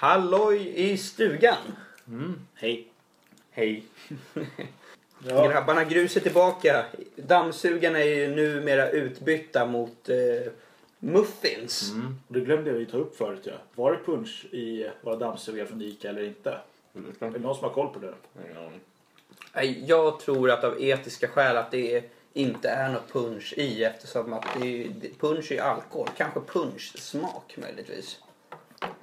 Halloj i stugan! Hej. Hej! Ja. Grabbarna Grus är tillbaka. Dammsugarna är ju numera utbytta mot eh, muffins. Mm. Det glömde jag ju ta upp förut. Ja. Var det punch i våra dammsugare från Ica eller inte? Är det någon som har koll på det? Nej, Jag tror att av etiska skäl att det inte är något punch i eftersom att det är, punch är alkohol. Kanske punschsmak möjligtvis.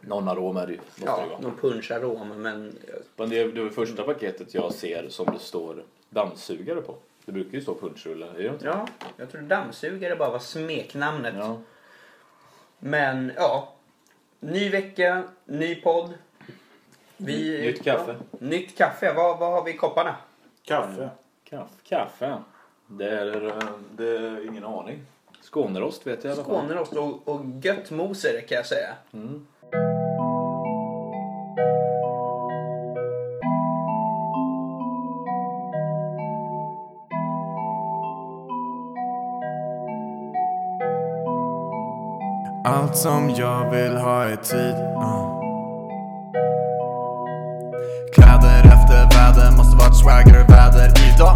Någon arom är det ju. det Ja, vara. någon puncharom men Men det är det är första paketet jag ser som det står dammsugare på. Det brukar ju stå är det inte? ja, jag tror dammsugare bara var smeknamnet. Ja. Men ja, ny vecka, ny podd. Vi, Nytt kaffe. Ja, nytt kaffe. Vad, vad har vi i kopparna? Kaffe. Kaffe. Kaffe. Det är, det är ingen aning. Skånerost vet jag i alla fall. Skånerost och, och gött moser kan jag säga. Mm. Allt som jag vill ha är tid uh. Kläder efter väder, måste vara ett swagger-väder idag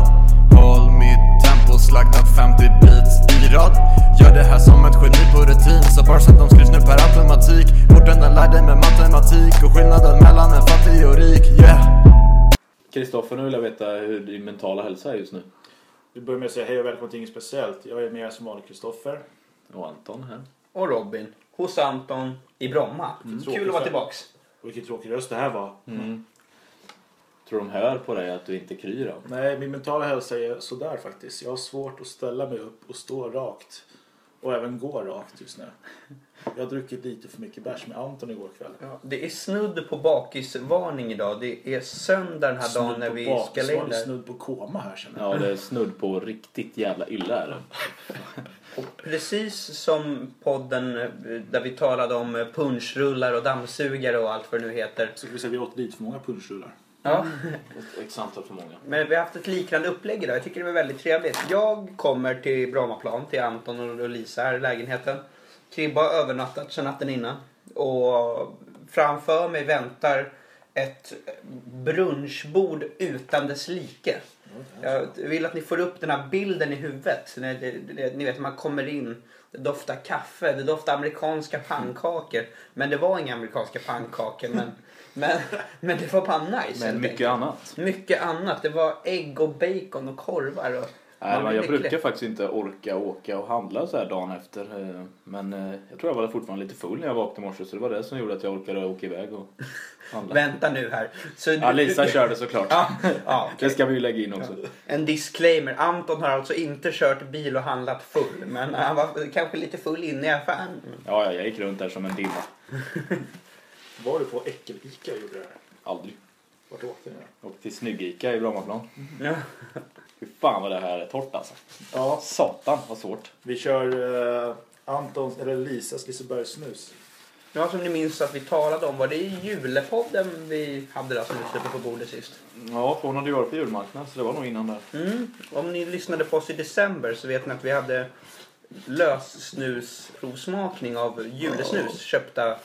Håll mitt tempo, slaktat 50 beats i rad Gör det här som ett geni på rutin Så barsen de skrivs nu per automatik Orten den lärde mig matematik Och skillnaden mellan en fattig och rik, yeah Kristoffer, nu vill jag veta hur din mentala hälsa är just nu. Vi börjar med att säga hej och välkommen till inget speciellt. Jag är med som vanligt Kristoffer. Och Anton här. Och Robin. Hos Anton i Bromma. Tråkigt Kul att vara tillbaks. Vilken tråkig röst det här var. Mm. Tror de hör på dig att du inte kryr av? Nej, min mentala hälsa är sådär faktiskt. Jag har svårt att ställa mig upp och stå rakt. Och även gå rakt just nu. Jag har druckit lite för mycket bärs med Anton igår kväll. Ja, det är snudd på bakisvarning idag. Det är söndag den här dagen när vi bak- ska lägga. snudd på koma här känner jag. Ja, det är snudd på riktigt jävla illa är det. Precis som podden eh, där vi talade om eh, punschrullar och dammsugare och allt vad det nu heter. Så kan vi säga att vi åt lite för många punschrullar. Ja, Ett antal för många. men vi har haft ett liknande upplägg idag. Jag tycker det var väldigt trevligt. Jag kommer till Brommaplan, till Anton och Lisa här i lägenheten. Kribba har övernattat så natten innan. Och framför mig väntar ett brunchbord utan dess like. Jag vill att ni får upp den här bilden i huvudet. Ni vet man kommer in. Det doftar kaffe, det doftar amerikanska pannkakor. Men det var inga amerikanska pannkakor. Men, men, men det var bara nice. Men mycket annat. Mycket annat. Det var ägg och bacon och korvar. Och Nej, men jag brukar faktiskt inte orka åka och handla så här dagen efter. eh, Men eh, jag tror jag var fortfarande lite full när jag vaknade i morse så det var det som gjorde att jag orkade åka iväg och handla. Vänta nu här. Så Ja, Lisa du- körde såklart. Ja, ja, Det ska vi ju lägga in också. En disclaimer. Anton har alltså inte kört bil och handlat full. Men han var kanske lite full inne i affären. Ja, ja, jag gick runt där som en dimma. Var du på Äckel-Ica och gjorde det här? Aldrig. Vart åkte ni då? Och till Snygg-Ica i Brommaplan. Ja. Fy fan vad det här är torrt alltså. Ja, Satan vad svårt. vi kör eh, Antons, eller Lisas Lisebergssnus. Ja, som ni minns att vi talade om. Var det i julepodden vi hade det som vi släppte på bordet sist? Ja, för hon hade ju varit på julmarknad så det var nog innan där. Mm. Om ni lyssnade på oss i december så vet ni att vi hade lössnusprovsmakning av julesnus köpta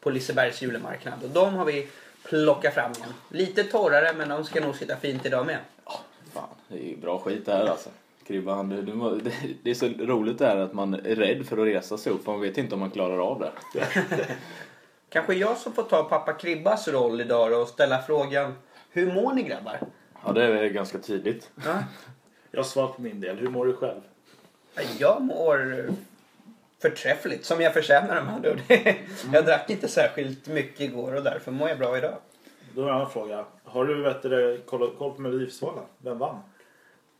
på Lisebergs julemarknad. Och de har vi plockat fram igen. Lite torrare men de ska nog sitta fint idag med. Fan, det är ju bra skit det här alltså. Kribban, du, du, det, är så roligt det här att man är rädd för att resa sig upp för man vet inte om man klarar av det. Kanske jag som får ta pappa Kribbas roll idag då och ställa frågan Hur mår ni grabbar? Ja, det är ganska tydligt. Ja. Jag har svarat på min del. Hur mår du själv? Jag mår förträffligt som jag förtjänar de här. Jag drack inte särskilt mycket igår och därför mår jag bra idag. Då har jag en annan fråga. Har du vet du, koll, koll på Melodifestivalen? Vem vann?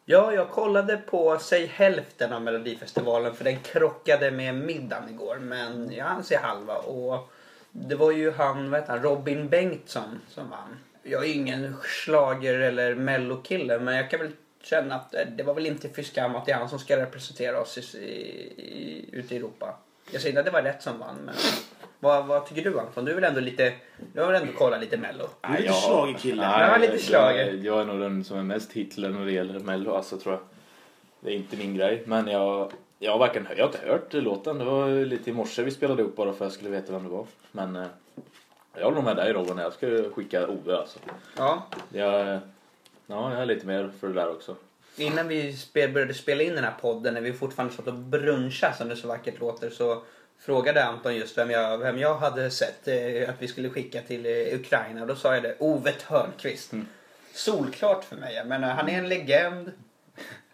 Ja, jag kollade på säg hälften av Melodifestivalen för den krockade med middagen igår. Men jag anser halva och det var ju han, vad han, Robin Bengtsson som vann. Jag är ingen slager eller mellokille men jag kan väl känna att eh, det var väl inte för skam att det är han som ska representera oss i, i, ute i Europa. Jag säger inte att det var rätt som vann men vad, vad tycker du Anton? Du är väl ändå lite, du har väl ändå kollat lite mello? Du är lite jag- schlagerkille. Nej, Ja, lite jag- schlager. Jag, jag är nog den som är mest Hitler när det gäller Mello, alltså tror jag. Det är inte min grej, men jag, jag har varken jag har inte hört låten. Det var lite i morse vi spelade upp bara för att jag skulle veta vem det var. Men eh, Jag håller nog med dig Robin, jag ska skicka Ove alltså. Ja, Jag, ja, jag är lite mer för det där också. innan vi spe- började spela in den här podden, när vi fortfarande satt och brunchade som det så vackert låter, så frågade Anton just vem jag, vem jag hade sett eh, att vi skulle skicka till eh, Ukraina. Då sa jag det, Ove Thörnqvist. Solklart för mig. Jag menar, han är en legend.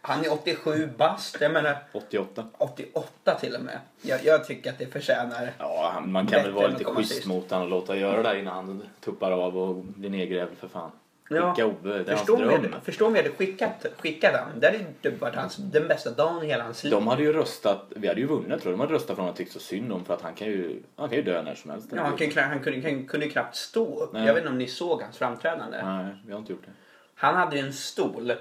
Han är 87 bast. Jag menar, 88. 88 till och med. Jag, jag tycker att det förtjänar. Ja, man kan väl vara lite schysst mot honom och låta göra det där innan han tuppar av och blir nedgrävd för fan. Ja. Skicka Ove, det är hans Förstå om, vi dröm. hade, förstå om vi hade skickat, skickat han. Det hade typ varit hans, den bästa dagen i hela hans liv. De hade ju röstat, vi hade ju vunnit tror jag. De hade röstat för att de tyckte så synd om för att han kan ju, han kan ju dö när som helst. Ja, han, kan, han kunde, han kunde knappt stå upp. Nej. Jag vet inte om ni såg hans framträdande. Nej, vi har inte gjort det. Han hade ju en stol.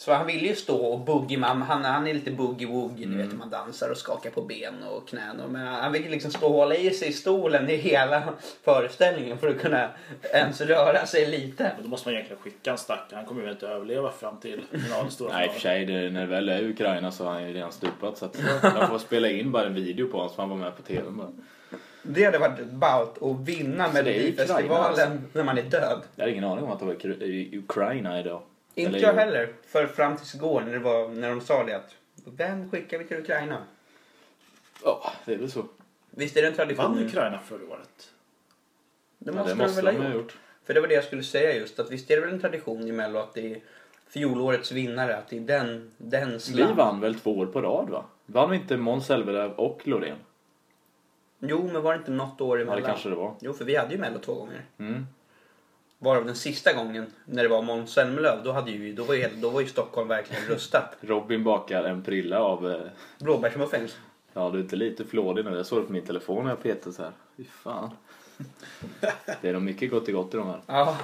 Så han ville ju stå och boogie han, han är lite boogie-woogie, Mm. du vet hur man dansar och skakar på ben och knän. Och, men han fick liksom stå och hålla i sig i stolen i hela föreställningen för att kunna ens röra sig lite. Men då måste man egentligen skicka en stackare. Han kommer ju inte överleva fram till finalen. stora Nej i och för sig, det, när det väl är Ukraina så har han ju redan stupat så att jag får spela in bara en video på honom så han var med på TV bara. Det hade varit ballt att vinna Melodifestivalen alltså. när man är död. Jag har ingen aning om att det var i Ukraina idag. Inte Eller jag heller. För fram tills igår när, det var, när de sa det att vem skickar vi till Ukraina? Ja, det är väl så. Visst är det en Vann tradition? Ukraina förra året? Det Ja, måste, det måste de väl ha gjort. gjort. För det var det jag skulle säga just. Att visst är det väl en tradition i Mello att det är fjolårets vinnare. Att det är den, den Vi vann väl två år på rad va? Vann vi inte Måns Zelmerlöw och Loreen? Jo, men var det inte något år Ja, emellan? det kanske det var. Jo, för vi hade ju Mello två gånger. Mm. Varav den sista gången, när det var Måns Zelmerlöw, då, hade ju, då, var ju, då var ju Stockholm verkligen rustat. Robin bakar en prilla av... eh, Blåbärsmuffins. Ja, du är inte lite flådig nu. Jag såg det på min telefon när jag petade så här. Fy fan. Det är nog mycket gott i gott i de här. Ja.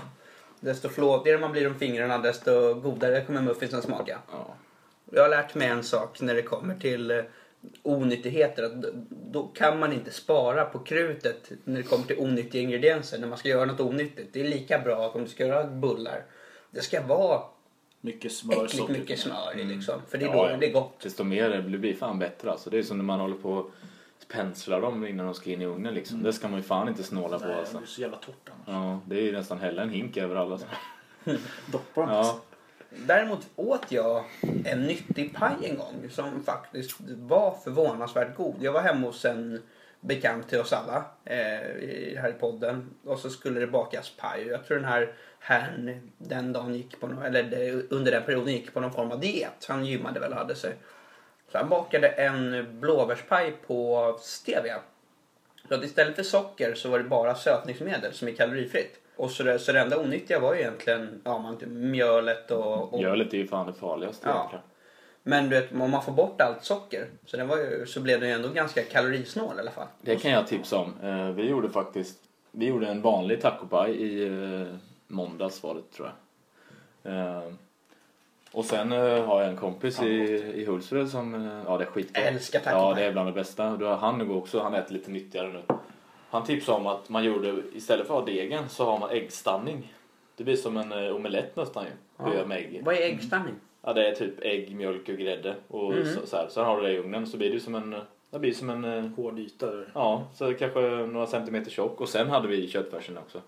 Desto flådigare man blir om fingrarna, desto godare kommer muffinsen smaka. Ja. Jag har lärt mig en sak när det kommer till eh, onyttigheter. Att då kan man inte spara på krutet när det kommer till onyttiga ingredienser. När man ska göra något onyttigt. Det är lika bra att om du ska göra bullar. Det ska vara Mycket smör, äckligt mycket smör i liksom. För det är Mm. Ja, då ja. det är gott. Desto mer det blir fan bättre alltså. Det är som när man håller på och penslar dem innan de ska in i ugnen liksom. Det ska man ju fan inte snåla på Nej, det alltså. blir så jävla torrt annars. Ja, det är ju nästan hälla en hink över alla. Doppar dem. Ja, Däremot åt jag en nyttig paj en gång som faktiskt var förvånansvärt god. Jag var hemma hos en bekant till oss alla eh, här i podden och så skulle det bakas paj. Jag tror den här herrn den dagen gick på, någon, eller det, under den perioden gick på någon form av diet. Han gymmade väl och hade sig. Så han bakade en blåbärspaj på stevia. Så att istället för socker så var det bara sötningsmedel som är kalorifritt. Och så det, så det enda onyttiga var ju egentligen ja, man, mjölet och, och mjölet är ju fan det farligaste Ja. egentligen. men du vet, om man får bort allt socker så, den var ju, så blev den ju ändå ganska kalorisnål i alla fall. Det kan jag tipsa om. Eh, Vi gjorde faktiskt vi gjorde en vanlig tacopaj i eh, måndags var det tror jag. Eh, Och sen har jag en kompis i, i Hultsfred som, ja det är skitgott. Älskar tacopaj. Ja det är bland det bästa. Du har han nu också, han äter lite nyttigare nu. Han tipsade om att man gjorde, istället för att ha degen så har man äggstanning. Det blir som en eh, omelett nästan ju. Ja. Du gör med ägg. Vad är äggstanning? Ja det är typ ägg, mjölk och grädde. Och Mhm. så, så här. Sen har du det i ugnen så blir det som en, det blir som en eh, Hård yta. Ja, så kanske några centimeter tjock. Och sen hade vi köttfärsen också.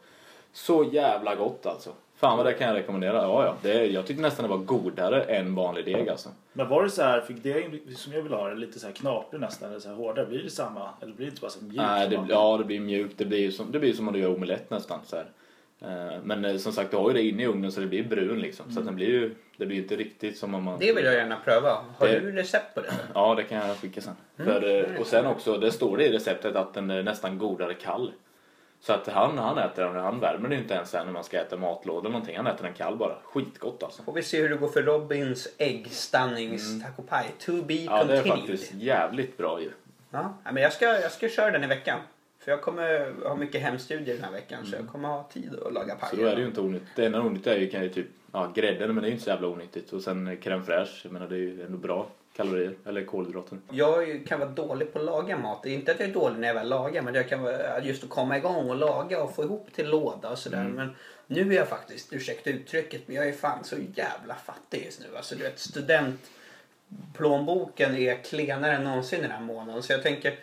Så jävla gott alltså. Fan vad det kan jag rekommendera. Ja, ja. Det, jag tyckte nästan det var godare än vanlig deg alltså. Men var det så här, fick det som jag vill ha det lite så här knaprig nästan, eller så här hårdare? Blir det samma? Eller blir det inte bara så mjukt? Nej, det, ja, det blir mjukt. Det blir ju som, det blir som om du gör omelett nästan. Så här. Eh, Men eh, som sagt, du har ju det inne i ugnen så det blir brun liksom. Så att den blir ju, det blir inte riktigt som om man... Det vill jag gärna pröva. Har Det- du recept på det? Ja, det kan jag skicka sen. För, eh, och sen också, det står det i receptet att den är nästan godare kall. Så att han, han äter den, han värmer den inte ens sen när man ska äta matlåda eller någonting. Han äter den kall bara. Skitgott alltså. Får vi se hur det går för Robins äggstannings taco pie. To be Ja, det är continued. faktiskt jävligt bra ju. Ja, men jag ska, jag ska köra den i veckan. För jag kommer ha mycket hemstudier den här veckan så jag kommer ha tid att laga paj. Så då är det ju inte onyttigt. Det enda onyttiga är ju kan ju typ, ja grädden men det är ju inte så jävla onyttigt. Och sen crème fraîche, jag menar det är ju ändå bra kalorier, eller kolhydrater. Jag kan vara dålig på att laga mat. Det är inte att jag är dålig när jag väl lagar men jag kan vara just att komma igång och laga och få ihop till låda och sådär. Men nu är jag faktiskt, ursäkta uttrycket, men jag är fan så jävla fattig just nu. Alltså du vet studentplånboken är klenare än någonsin den här månaden. Så jag tänker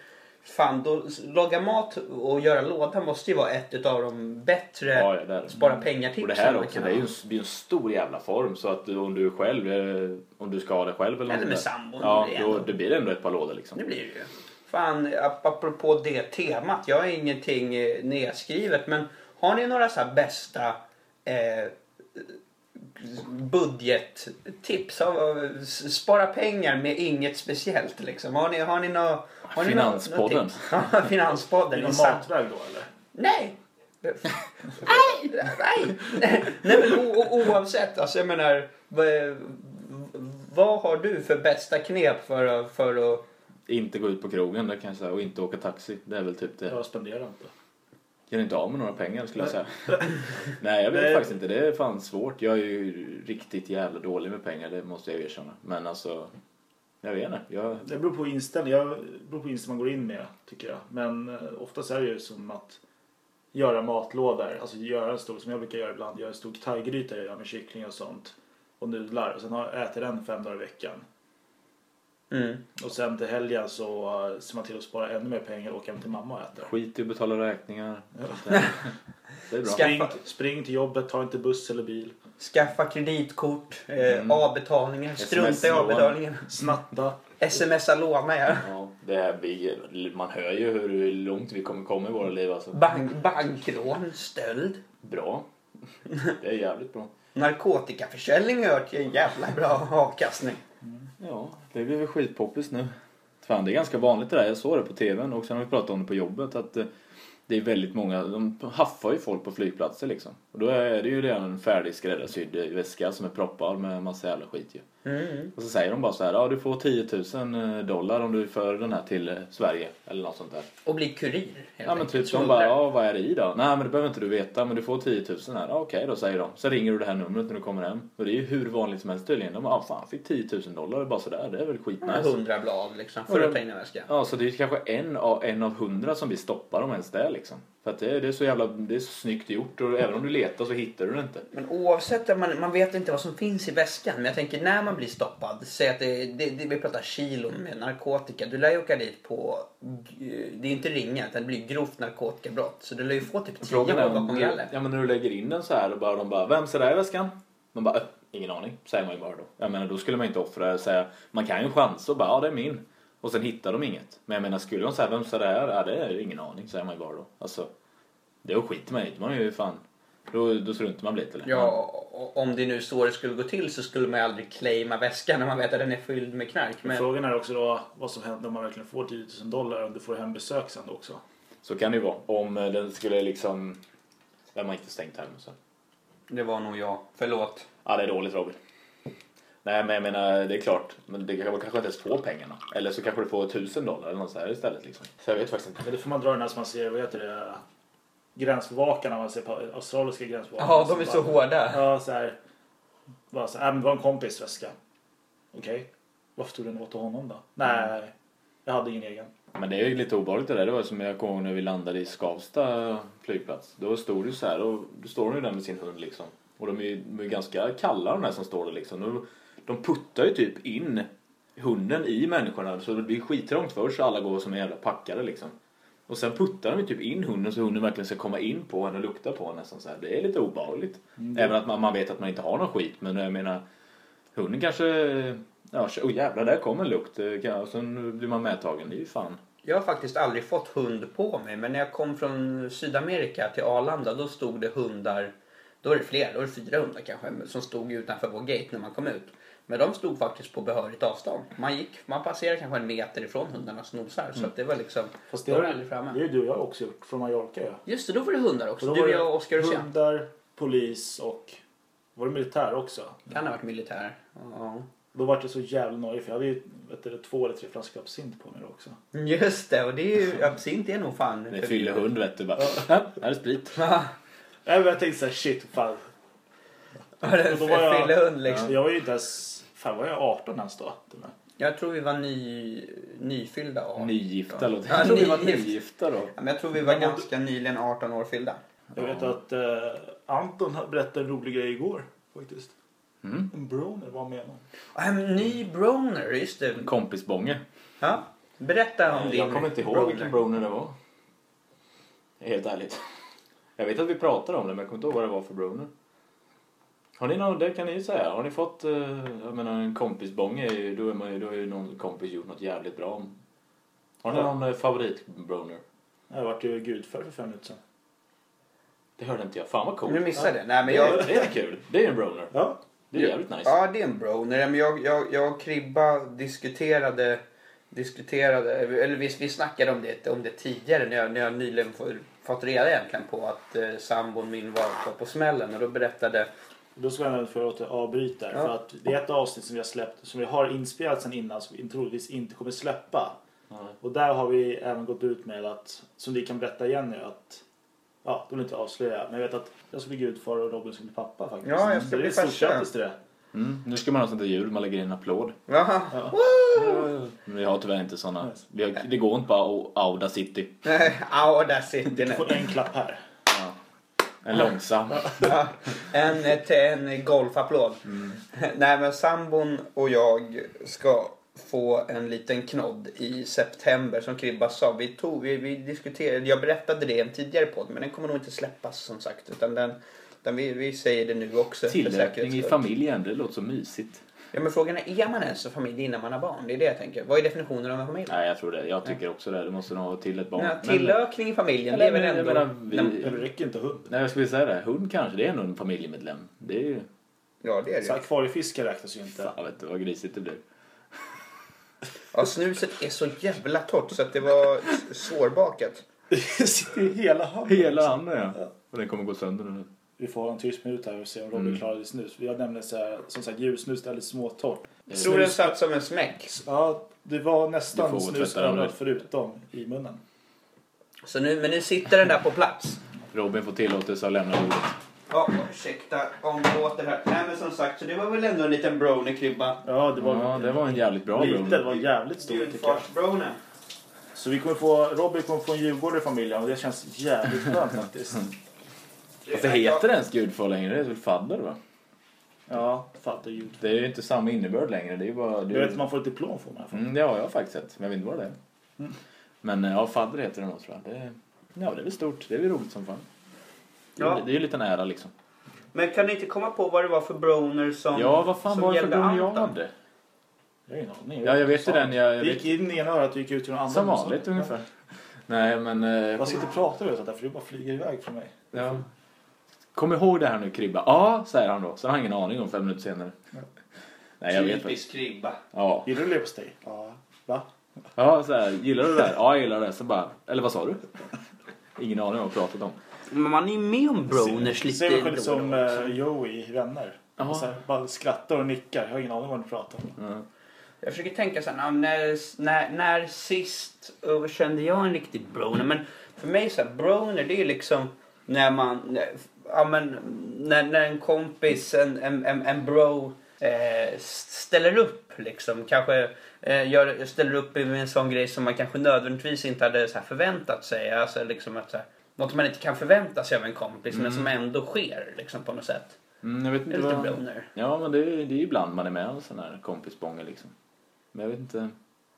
Fan, då, laga mat och göra låda måste ju vara ett av de bättre Ja, det det. spara pengar-tipsen Och det här också, det är ju en, det är en stor jävla form så att du- om du själv, eh, om du ska ha det själv eller Eller något med sambon, Ja, det då, det blir ändå ett par lådor liksom. Det blir det ju. Fan, ap- apropå det temat. Jag har ingenting eh, nedskrivet men har ni några så bästa eh, budgettips? Spara pengar med inget speciellt liksom. Har ni, har ni nå, har Finanspodden. Ja, Finanspodden. I sam- matväg då eller? Nej! nej! Nej! Nej men o- oavsett. Alltså jag menar. Vad, vad har du för bästa knep för, att- för att Inte gå ut på krogen det kan jag säga, och inte åka taxi. Det är väl typ det. Jag spenderar inte. Gör inte av med några pengar skulle jag säga. Nej jag vet Nej. faktiskt inte. Det är fan svårt. Jag är ju riktigt jävla dålig med pengar. Det måste jag erkänna. Men alltså. Jag vet inte. Jag, Det beror på inställning. Jag det beror på inställning man går in med tycker jag. Men eh, oftast är det ju som att göra matlådor. Alltså göra en stor, som jag brukar göra ibland, göra en stor thaigryta jag gör med kyckling och sånt. Och nudlar. Och sen äter den fem dagar i veckan. Mm. Och sen till helgen så eh, ser man till att spara ännu mer pengar och åka hem till mamma och äta. skit i att betala räkningar. Ja. Det är bra. Spring, spring till jobbet, ta inte buss eller bil. Skaffa kreditkort, eh, Mm. avbetalningar, strunta i avbetalningen. Snatta. Smsa låna ja. Ja, det är, vi, man hör ju hur långt vi kommer komma i våra liv alltså. Bank, bankrån, stöld. Bra. Det är jävligt bra. Narkotikaförsäljning har hört en jävla bra avkastning. Ja, det blir väl skitpoppis nu. Fan, det är ganska vanligt det där. Jag såg det på tvn och sen har vi pratat om det på jobbet att eh, det är väldigt många, de haffar ju folk på flygplatser liksom. Och då är det ju redan en färdig skräddarsydd väska som är proppad med massa jävla skit ju. Mm. Och så säger de bara så här, ja du får 10 000 dollar om du för den här till eh, Sverige eller något sånt där. Och bli kurir helt Ja men typ de bara, ja vad är det i då? Nej men det behöver inte du veta men du får 10 000 här. Ja, Okej då säger de. Så ringer du det här numret när du kommer hem. Och det är ju hur vanligt som helst tydligen. De bara, ja fan fick 10 000 dollar bara sådär. Det är väl Ja, skitnice. Hundra blad liksom för att ta in en väska. Ja så det är kanske en av, en av hundra som blir stoppade om ens det liksom. För att det, är- det är så jävla, det är så snyggt gjort och även om du letar så hittar du det inte. Men oavsett, man, man vet inte vad som finns i väskan. Men jag tänker när man blir stoppad. Säg att det, det, det, vi pratar kilon med narkotika. Du lär ju åka dit på, det är inte ringa utan det blir grovt narkotikabrott. Så du lär ju få typ 10 år är bakom galler. ja, men när du lägger in den så här och bara, de bara, vem ser det i väskan? Man bara, äh, ingen aning, säger man ju bara då. Jag menar, då skulle man inte offra det säga, man kan ju chansa och bara, ja det är min. Och sen hittar de inget. Men jag menar, skulle de säga, vem ser det? Ja, det är ingen aning, säger man ju bara då. Alltså, det skiter man i. Man är ju fan, då, då struntar man lite eller? Ja, och om det nu så det skulle gå till så skulle man ju aldrig claima väskan när man vet att den är fylld med knark. Men frågan är också då vad som händer om man verkligen får 10 000 dollar om du får hembesök sen också. Så kan det ju vara. Om eh, den skulle liksom, vem har inte stängt så. det var nog jag. Förlåt. Ja, det är dåligt Robin. Nej, men jag menar, det är klart. Men det kanske kanske inte ens får pengarna. Eller så kanske du får tusen dollar eller något så här istället liksom. Så jag vet faktiskt inte. Men då får man dra den här som man ser, vad heter det, gränsbevakarna man ser på australiska gränsbevakarna. Ja, de är så bara- hårda. Ja, så här. Bara så här, äh, men det var en kompis väska. Okej. Varför tog den åt honom då? Nej, jag hade ingen egen. Men det är ju lite obehagligt det där. Det var som jag kommer ihåg när vi landade i Skavsta flygplats. Då stod det ju så här och då står hon ju där med sin hund liksom. Och de är ju, de är ju ganska kalla de där som står där liksom. De, de puttar ju typ in hunden i människorna så det blir skittrångt först så alla går som en jävla packare liksom. Och sen puttar de ju typ in hunden så hunden verkligen ska komma in på henne och lukta på henne nästan så här. Det är lite obehagligt. Även att man, man vet att man inte har någon skit men jag menar hunden kanske Ja, oh jävlar, där kom en lukt. Eh, Och sen blir man medtagen. Det är ju fan. Jag har faktiskt aldrig fått hund på mig men när jag kom från Sydamerika till Arlanda då stod det hundar, då var det fler, då var det fyra hundar kanske som stod utanför vår gate när man kom ut. Men de stod faktiskt på behörigt avstånd. Man gick, man passerade kanske en meter ifrån hundarnas nosar så att det var liksom, Fast de det var har aldrig framme. det är ju du och jag också gjort från Mallorca ja. Just det, då var det hundar också. Du, var jag och Oskar Hussein. Hundar, polis och var det militär också? Kan ha varit militär. Ja. Då var det så jävla nojig för jag hade ju vet du, två eller tre flaskor absint på mig då också. Just det, och det är ju, absint är nog fan Det fyller hund vet du bara. Ja, här är sprit. Ja, Nej, men jag tänkte såhär shit fan. Och då var jag- fyller hund liksom. Jag var ju inte ens, fan var jag 18 ens då? med? Jag tror vi var ny, nyfyllda. ja. Nygifta låter Ja, Jag tror vi var nygift. nygifta då. Ja, men jag tror vi var Men ganska nyligen 18 år fyllda. Jag vet att eh, Anton berättade en rolig grej igår faktiskt. Mm. En broner, menar han? Ja, en ny Broner, just det. Kompisbånge. Ja. Berätta om din Jag kommer inte ihåg broner. vilken broner det var. Helt ärligt. Jag vet att vi pratade om det men jag kommer inte ihåg vad det var för broner. Har ni någon, det kan ni ju säga. Har ni fått, eh, jag menar en kompisbång är ju, då är man ju, då har ju någon kompis gjort något jävligt bra. Har ni Ja. någon eh, favoritbroner? Jag vart ju gudfar för fem minuter sedan. Det hörde inte jag. Fan vad coolt. Nu missade jag det. Nej, men Det, jag, är, det är kul. Det är en broner. Ja. Det är jävligt nice. Ja, det är en broner. Men jag, jag, jag och Kribba diskuterade, diskuterade eller vi, vi snackade om det, om det tidigare när jag, när jag nyligen få- fått reda egentligen på att eh, sambon min var, var på smällen och då berättade Då ska jag för att avbryta. Ja. För att det är ett avsnitt som vi har släppt som vi har inspelat sedan innan som vi troligtvis inte kommer släppa. Ja. Och där har vi även gått ut med att, som vi kan berätta igen nu att Ja, de vill inte avslöja. Men jag vet att jag ska bli gudfar och Robin ska bli pappa faktiskt. Ja, jag ska bli är stort farsa. grattis till det. Mm. Nu ska man ha sånt där ljud, man lägger in en applåd. Jaha, Ja. Men vi har tyvärr inte såna. Vi har, det går inte på Audacity. där sitter Du får en klapp här. En långsam. En, en golfapplåd. Nej men sambon och jag ska få en liten knodd i september som Kribba sa. Vi, tog, vi, vi diskuterade, jag berättade det i en tidigare podd men den kommer nog inte släppas som sagt. Utan den, den vi, vi säger det nu också. säkerhets i familjen, det låter så mysigt. Ja men frågan är, är man ens en familj innan man har barn? Det är det jag tänker. Vad är definitionen av en familj? Nej, jag tror det. Jag tycker också det. Du måste nog ha till ett barn. Ja, tillökning i familjen, det är väl Eller, ändå... jag menar, vi- Nej, det räcker inte hund. Nej, jag skulle säga det. Hund kanske, det är ändå en familjemedlem. Det är ju... Ja det är Så det. akvariefiskar räknas ju inte. Fan, vet du vad grisigt det blir. Ja, snuset är så jävla torrt så att det var svårbakat. Det sitter i hela handen. Hela handen ja. Och den kommer gå sönder nu. Vi får ha en tyst minut här och se om Robin Mm. klarar det snus. Vi har nämligen så här, som sagt julsnus det är lite småtorrt. Jag tror den satt som en smäck. Ja, det var nästan snus överallt förutom i munnen. Så nu, men nu sitter den där på plats. Robin får tillåtelse att lämna bordet. Ja, ursäkta om det låter här. Nej men som sagt, så det var väl ändå en liten brownie-kribba. Ja, det var, Ja, det var en jävligt bra lite. brownie. Det var jävligt stort tycker jag. Så vi kommer få, Robin kommer få en djurgårdare i familjen och det känns jävligt skönt faktiskt. Det heter ens gudfar längre, det är väl fadder va? Ja, fattar ljud. Det är ju inte samma innebörd längre. Det är ju bara... Det Jag är... vet att man får ett diplom för mig. Mm, det har jag faktiskt sett, men jag vet inte vad det är. Mm. Men eh, ja, fadder heter det nog tror jag. Det är... Ja, det är väl stort. Det är väl roligt som fan. Det är, Ja. det är ju en liten ära liksom. Men kan ni inte komma på vad det var för browner som ja, vad fan var det för brownie jag hade? Jag har ingen aning. Ja, jag vet ju den. Jag, jag Det vet, gick in i ena örat och gick ut genom andra. som vanligt ungefär. Nej, men... Eh, Jag sitter och pratar och sånt där för det bara flyger iväg från mig. ja. Kom ihåg det här nu Kribba. Ja, säger han då. Sen har han ingen aning om fem minuter senare. Ja. Nej, jag vet vad. Typisk kribba. Ja. Gillar du leverpastej? Ja. Va? Ja, så här, gillar du det där? Ja, jag gillar det. Så bara, eller vad sa du? Ingen aning om vad jag pratat om. Men man är ju med om browners lite Ser mig som eh, Joey i Vänner. Jaha. Och så här, bara skrattar och nickar. Jag har ingen aning om vad du pratar om. Ja. Jag försöker tänka så här, när, när, när sist uh, kände jag en riktig browner? Men för mig så här, browner det är liksom när man, när, ja, men, när, när en kompis, en, en, en, en bro eh, ställer upp liksom. Kanske eh, gör, ställer upp i en sån grej som man kanske nödvändigtvis inte hade så förväntat sig. Alltså liksom att så här, något man inte kan förvänta sig av en kompis men som ändå sker liksom på något sätt. Mm, jag vet Det är inte lite vad... Ja, men det är, det är ibland man är med om sån här kompisbånge liksom. Men jag vet inte.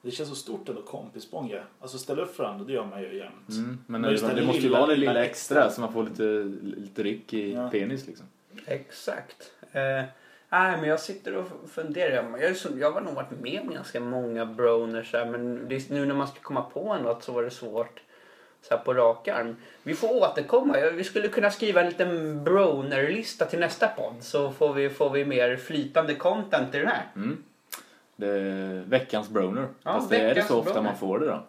Det känns så stort ändå kompisbånge. Alltså ställa upp för andra, det gör man ju jämt. Mm, men Men det, det måste ju vara det lilla extra, extra. så man får lite, lite ryck i Ja. penis liksom. Exakt. Eh, nej, men jag sitter och funderar. Jag, är så, jag har nog varit med om ganska många broners här, men det, är- nu när man ska komma på något så var det svårt så här på rak arm. Vi får återkomma. Vi skulle kunna skriva en liten broner-lista till nästa podd så får vi, får vi mer flytande content i den här. Mm. Det är veckans broner. Ja, Fast det är det så ofta broner. man får det då.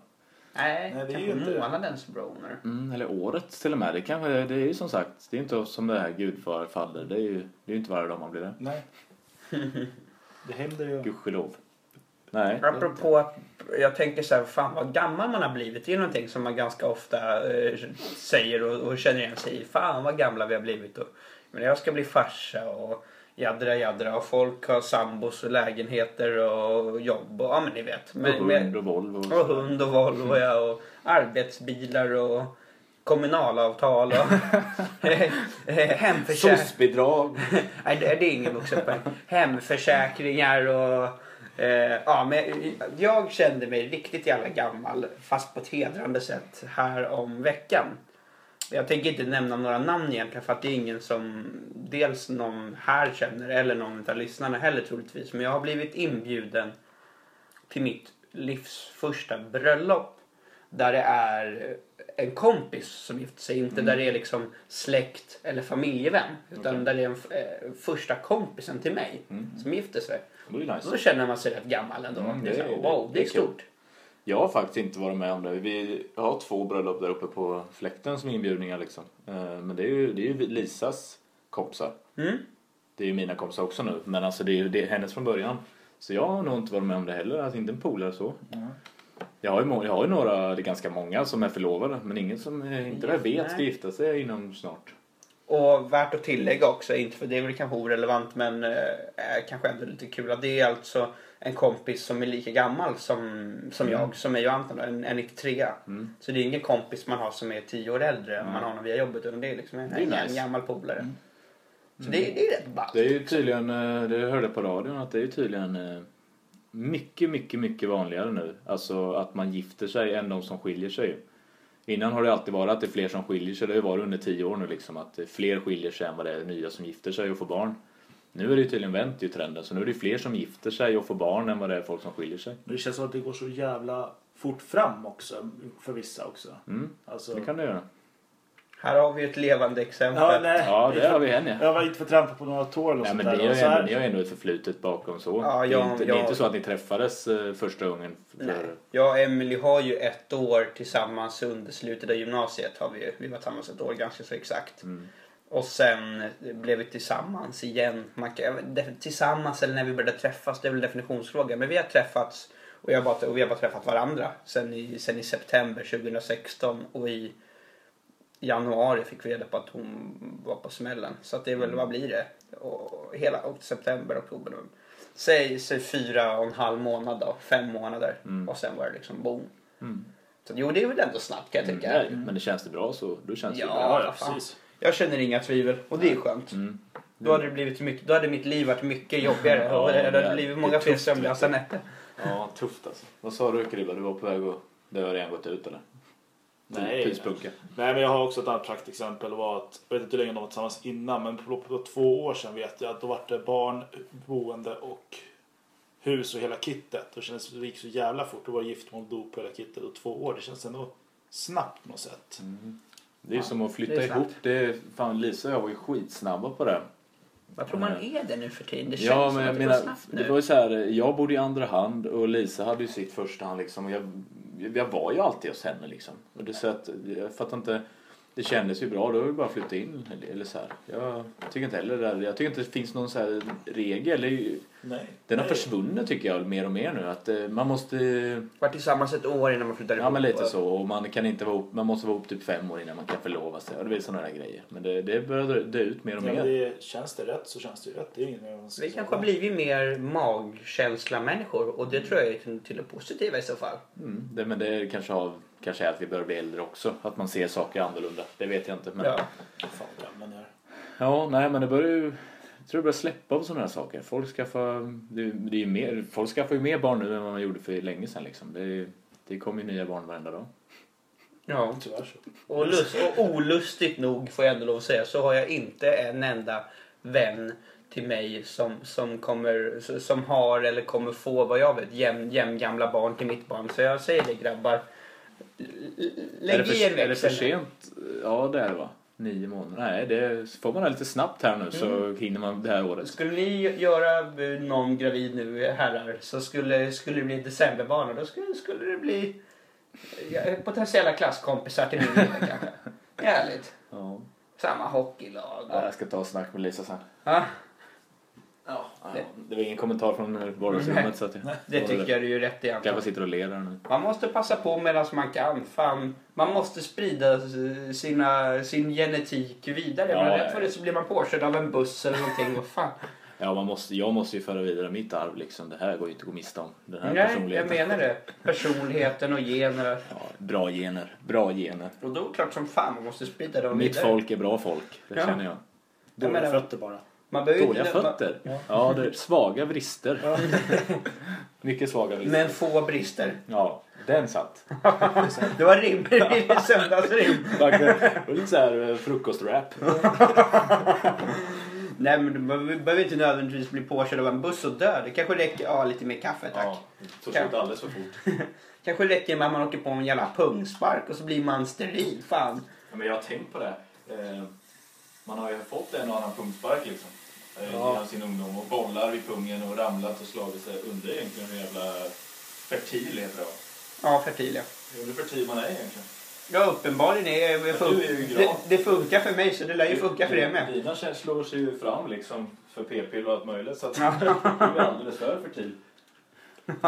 Nej, Nej, det är ju inte- månadens broner. Mm, eller året till och med. Det, kanske, det är ju som sagt, det är inte som det här gudfar faller. Det är ju det är inte varje dag man blir det. Nej. det händer ju. Gudskelov. Nej. Apropå att jag tänker så här, fan vad gammal man har blivit. Det är någonting som man ganska ofta eh, säger och, och känner igen sig i. Fan vad gamla vi har blivit. Och, men jag ska bli farsa och jaddra jaddra och folk har sambos och lägenheter och jobb och ja men ni vet. Och Men, hund med, och Volvo. och hund och Volvo ja, och arbetsbilar och kommunalavtal och eh, hemförsäkring. SOS-bidrag. Nej, det, det är ingen vuxenpoäng. Hemförsäkringar och Eh, ja, men jag kände mig riktigt jävla gammal, fast på ett hedrande sätt, här om veckan. Jag tänker inte nämna några namn egentligen för att det är ingen som dels någon här känner eller någon av lyssnarna heller troligtvis. Men jag har blivit inbjuden till mitt livs första bröllop. Där det är en kompis som gifter sig. Inte där det är liksom släkt eller familjevän. Utan Okej. där det är en eh, första kompisen till mig Mm. som gifter sig. Det nice. Då känner man sig rätt gammal ändå. Mm, det är det så, wow, det är det är stort. Jag har faktiskt inte varit med om det. Vi har två bröllop där uppe på släkten som inbjudningar liksom. Eh, Men det är ju, det är ju Lisas kompisar. Mm. Det är ju mina kompisar också nu. Men alltså det är ju det hennes från början. Så jag har nog inte varit med om det heller. Alltså inte en polare så. Jag har, ju, jag har ju några, det är ganska många som är förlovade. Men ingen som eh, inte vad jag vet ska gifta sig inom snart. Och värt att tillägga också, inte för det är väl kanske orelevant men eh, kanske ändå lite kul att det är alltså en kompis som är lika gammal som, som jag, som mig och Anton, en, en 93 Mm. Så det är ingen kompis man har som är tio år äldre om man har honom via jobbet utan det är liksom en, Det är en, nice. en gammal polare. Så det, det är rätt ballt. Det är ju tydligen, eh, det jag hörde på radion, att det är ju tydligen eh, mycket, mycket, mycket vanligare nu. Alltså att man gifter sig än de som skiljer sig. Innan har det alltid varit att det är fler som skiljer sig. Det har ju varit under tio år nu liksom. Att är fler skiljer sig än vad det är nya som gifter sig och får barn. Nu är det ju tydligen vänt i trenden. Så nu är det fler som gifter sig och får barn än vad det är folk som skiljer sig. Men det känns som att det går så jävla fort fram också för vissa också. Mm, Alltså, det kan det göra. Här har vi ett levande exempel. ja, nej, Ja, det har vi en ja. Jag var inte för trampa på några tår eller Nej sånt men är Och ju ändå, ni har ju ändå ett förflutet bakom så. Ja, det, är jag- inte, det är jag- inte så att ni träffades eh, första gången. För, Nej. Jag och Emily har ju ett år tillsammans under slutet av gymnasiet. Har vi, vi var tillsammans ett år ganska så exakt. Mm. Och sen blev vi tillsammans igen. Man tillsammans eller när vi började träffas, det är väl en definitionsfråga. Men vi har träffats och, jag bara, och vi har bara träffat varandra sen i, sen i september 2016. Och i januari fick vi reda på att hon var på smällen. Så att det är väl, vad blir det? Och hela och september, oktober. Säg, säg fyra och en halv månad då, fem månader. Mm. Och sen var det liksom boom. Mm. Så jo, det är väl ändå snabbt kan jag Mm, tycka. det ju. Men det känns det bra så, då känns det Ja. bra. Ja, precis. Jag känner inga tvivel och det är skönt. Mm. Då hade, det blivit mycket, då hade mitt liv varit mycket jobbigare. Ja, och det hade blivit många fler sömnlösa nätter. Ja, tufft alltså. Vad sa du Krilla? Du var på väg att... Det har redan gått ut eller? Nej. Tidspunka. Nej men jag har också ett annat praktexempel. var att, jag vet inte hur länge de var tillsammans innan men på, på två år sedan vet jag att då var det barn, boende och hus och hela kittet. Då kändes det gick så jävla fort. Då var det giftermål, dop på hela kittet och två år. Det känns ändå snabbt på något sätt. Det är ju som att flytta det ihop. Det är, fan, Lisa och jag var ju skitsnabba på det. Jag tror man är det nu för tiden. Det känns Ja, som men jag att det går snabbt det nu. var ju så här, jag bodde i andra hand och Lisa hade ju sitt första hand liksom. Och jag, jag var ju alltid hos henne liksom. Och det är så att, jag fattar inte, det kändes ju bra, då var det bara flytta in. Eller, så här. Jag tycker inte heller det jag tycker inte det finns någon så här regel. Nej. den har Nej. försvunnit tycker jag mer och mer nu. Att eh, man måste Varit tillsammans ett år innan man flyttar ihop. Ja men lite så och man kan inte vara ihop, man måste vara ihop typ fem år innan man kan förlova sig och det blir sådana där grejer. Men det, det börjar dö- ut mer och Ja, mer. men det, känns det rätt så känns det ju rätt. Det är inget mer man ska Vi kanske har blivit mer magkänsla-människor och det tror jag är till, till det positiva i så fall. Mm, det, men det är kanske av, kanske är att vi börjar bli äldre också. Att man ser saker annorlunda. Det vet jag inte. Men, Ja. ja. Fan ni är. nej men det börjar ju, jag tror det börjar släppa på sådana här saker. Folk skaffar, det, det är ju mer, folk skaffar ju mer barn nu än vad man gjorde för länge sedan liksom. Det, det kommer ju nya barn varenda dag. Ja. Tyvärr så. Och, lust, och olustigt nog får jag ändå lov att säga så har jag inte en enda vän till mig som, som, kommer, som har eller kommer få vad jag vet jäm, jämngamla barn till mitt barn. Så jag säger det grabbar. Lägg är, i er för, är det för växel. sent? Ja det är det va? Nio månader? Nej, det får man det lite snabbt här nu så hinner man det här året. Skulle ni göra någon gravid nu herrar så skulle, skulle det bli decemberbarn och då skulle, skulle det bli ja, potentiella klasskompisar till min kanske. Härligt. Ja. Samma hockeylag. Ja, Och, jag ska ta och snacka med Lisa sen. ja, Ja, det- det var ingen kommentar från vardagsrummet så att jag... det tycker jag du är rätt i Kanske Anton. sitter och ler här nu. Man måste passa på medan man kan. Fan, man måste sprida sina, sin genetik vidare. Ja, ja, rätt för det så blir man påkörd av en buss eller någonting. Vad fan. Ja, man måste, jag måste ju föra vidare mitt arv liksom. Det här går ju inte att gå miste om. Den här Nej, jag menar det. Personligheten och gener. Ja, bra gener. Bra gener. Och då klart som fan man måste sprida dem Mitt vidare. folk är bra folk. Det Ja. känner jag. Dåliga fötter bara. Man behöver Dåliga inte, man, fötter. Ja, det är svaga vrister. Mycket svaga vrister. men få brister. Ja, den satt. Det var rim, söndagsrim. Det var lite såhär frukostrap. Nej men du behöver behöver inte nödvändigtvis bli påkörd av en buss och dö. Det kanske räcker, ja lite mer kaffe tack. Ja, tog slut alldeles för fort. Kanske räcker med att man åker på en jävla pungspark och så blir man steril. Fan. Ja, men jag har tänkt på det. Eh, man har ju fått en och annan pungspark liksom. Ja. Genom sin ungdom och bollar vid pungen och ramlat och slagit sig. Undrar egentligen hur jävla fertil heter det va? Ja, fertil ja. Hur fertil man är egentligen. Ja, uppenbarligen är är ju det, det funkar för mig så det lär ju funka för det med. Dina slår sig ju fram liksom för p-piller och allt möjligt så att du är alldeles för fertil.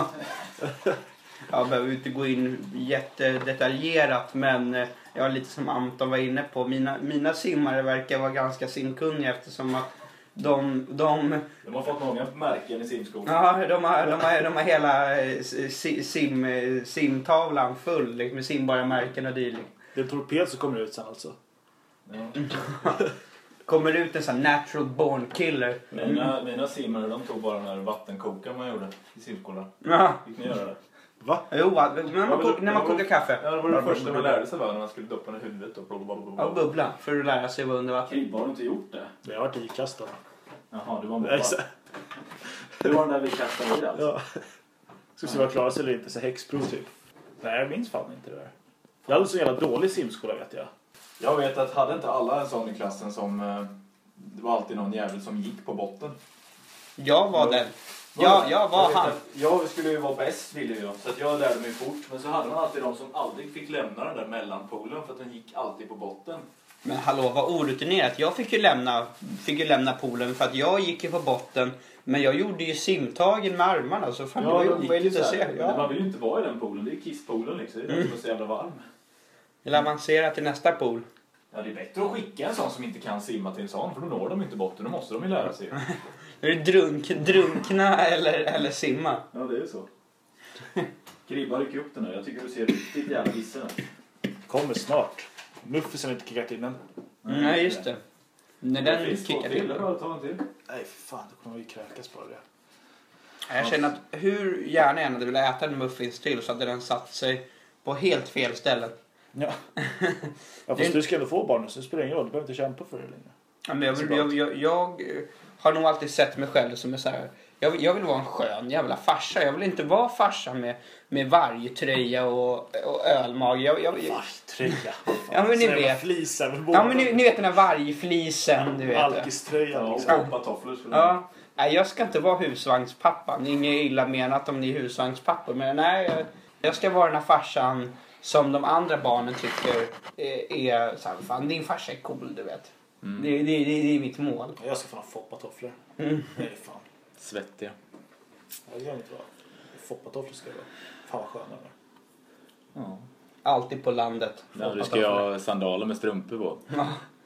Jag behöver inte gå in jättedetaljerat men eh, ja, lite som Anton var inne på. Mina, mina simmare verkar vara ganska simkunniga eftersom att de, de, De har fått många märken i simskolan. ja, de, har, de, har, de har hela eh, si- sim, eh, simtavlan full liksom, med simbara märken och dylikt. Det är en torped som kommer ut sen alltså. Ja. Kommer ut en sån här natural born killer. Mina, mina simmare de tog bara den här vattenkokaren man gjorde i simskolan. Ja, Fick ni göra det? Va? jo, när man, kok, när man kokar kaffe. Ja, det var det första man lärde sig va? När man skulle doppa ner huvudet och blablabla. Ja, bubbla för att lära sig vara under vatten. Har du inte gjort det? Jag har varit ikastad. Jaha, du var Ja, exakt. Det var den där vi kastade i alltså? Ja. Ska se om jag klarar sig eller inte. Så häxprov typ. Nej, jag minns fan inte det där. Jag hade så jävla dålig simskola vet jag. Jag vet att hade inte alla en sån i klassen som... eh, Det var alltid någon jävel som gick på botten. Jag var den. Ja, jag var vet han. att Jag skulle ju vara bäst ville jag. Så att jag lärde mig fort. Men så hade man alltid de som aldrig fick lämna den där mellanpoolen för att den gick alltid på botten. Men hallå, vad orutinerat. Jag fick ju lämna, fick ju lämna poolen för att jag gick ju på botten. Men jag gjorde ju simtagen med armarna så fan det var ju ju omöjligt att se. Ja. Man vill ju inte vara i den poolen. Det är kisspoolen liksom. Det är därför den är så jävla varm. Eller avancera till nästa pool. Ja, det är bättre att skicka en sån som inte kan simma till en sån. För då når de inte botten. Då måste de ju lära sig. Är det drunk, drunkna eller, eller simma? Ja, det är så. Kribba, ryck upp den här. Jag tycker du ser riktigt jävla vissen ut. Kommer snart. Muffisen har inte kickat in än. Mm, Nej, just det. När Det den två kickar till. Det bara ta en till. Nej för fan, då kommer vi kräkas på det. Jag känner att hur gärna jag hade velat äta en muffins till så hade den satt sig på helt fel ställen. Ja. ja Det- fast du ska ändå få barn så det spelar ingen roll. Du behöver inte kämpa för det längre. Ja, men jag, jag, jag, jag har nog alltid sett mig själv som en så här, jag, vill- jag vill vara en skön jävla farsa. Jag vill inte vara farsa med, med vargtröja och, och ölmage. Jag, jag, jag, Tröja. Ja, men ni vet. Flisar med ja men ni, ni vet den här vargflisen. Du vet det. Alkiströjan Ja, liksom. och skulle Ja. Nej, jag ska inte vara husvagnspappan. Inget illa menat om ni är husvagnspappor. Men nej, jag, jag ska vara den här farsan som de andra barnen tycker är, är så här, fan din farsa är cool, du vet. Mm. Det, det, det, det är mitt mål. Jag ska fan ha foppatofflor. Mm. Nej fan. Svettiga. Ja, Det kan inte vara. Foppatofflor ska det vara. Fan vad skönare. Ja. Alltid på landet. Ja, du ska ha sandaler med strumpor på.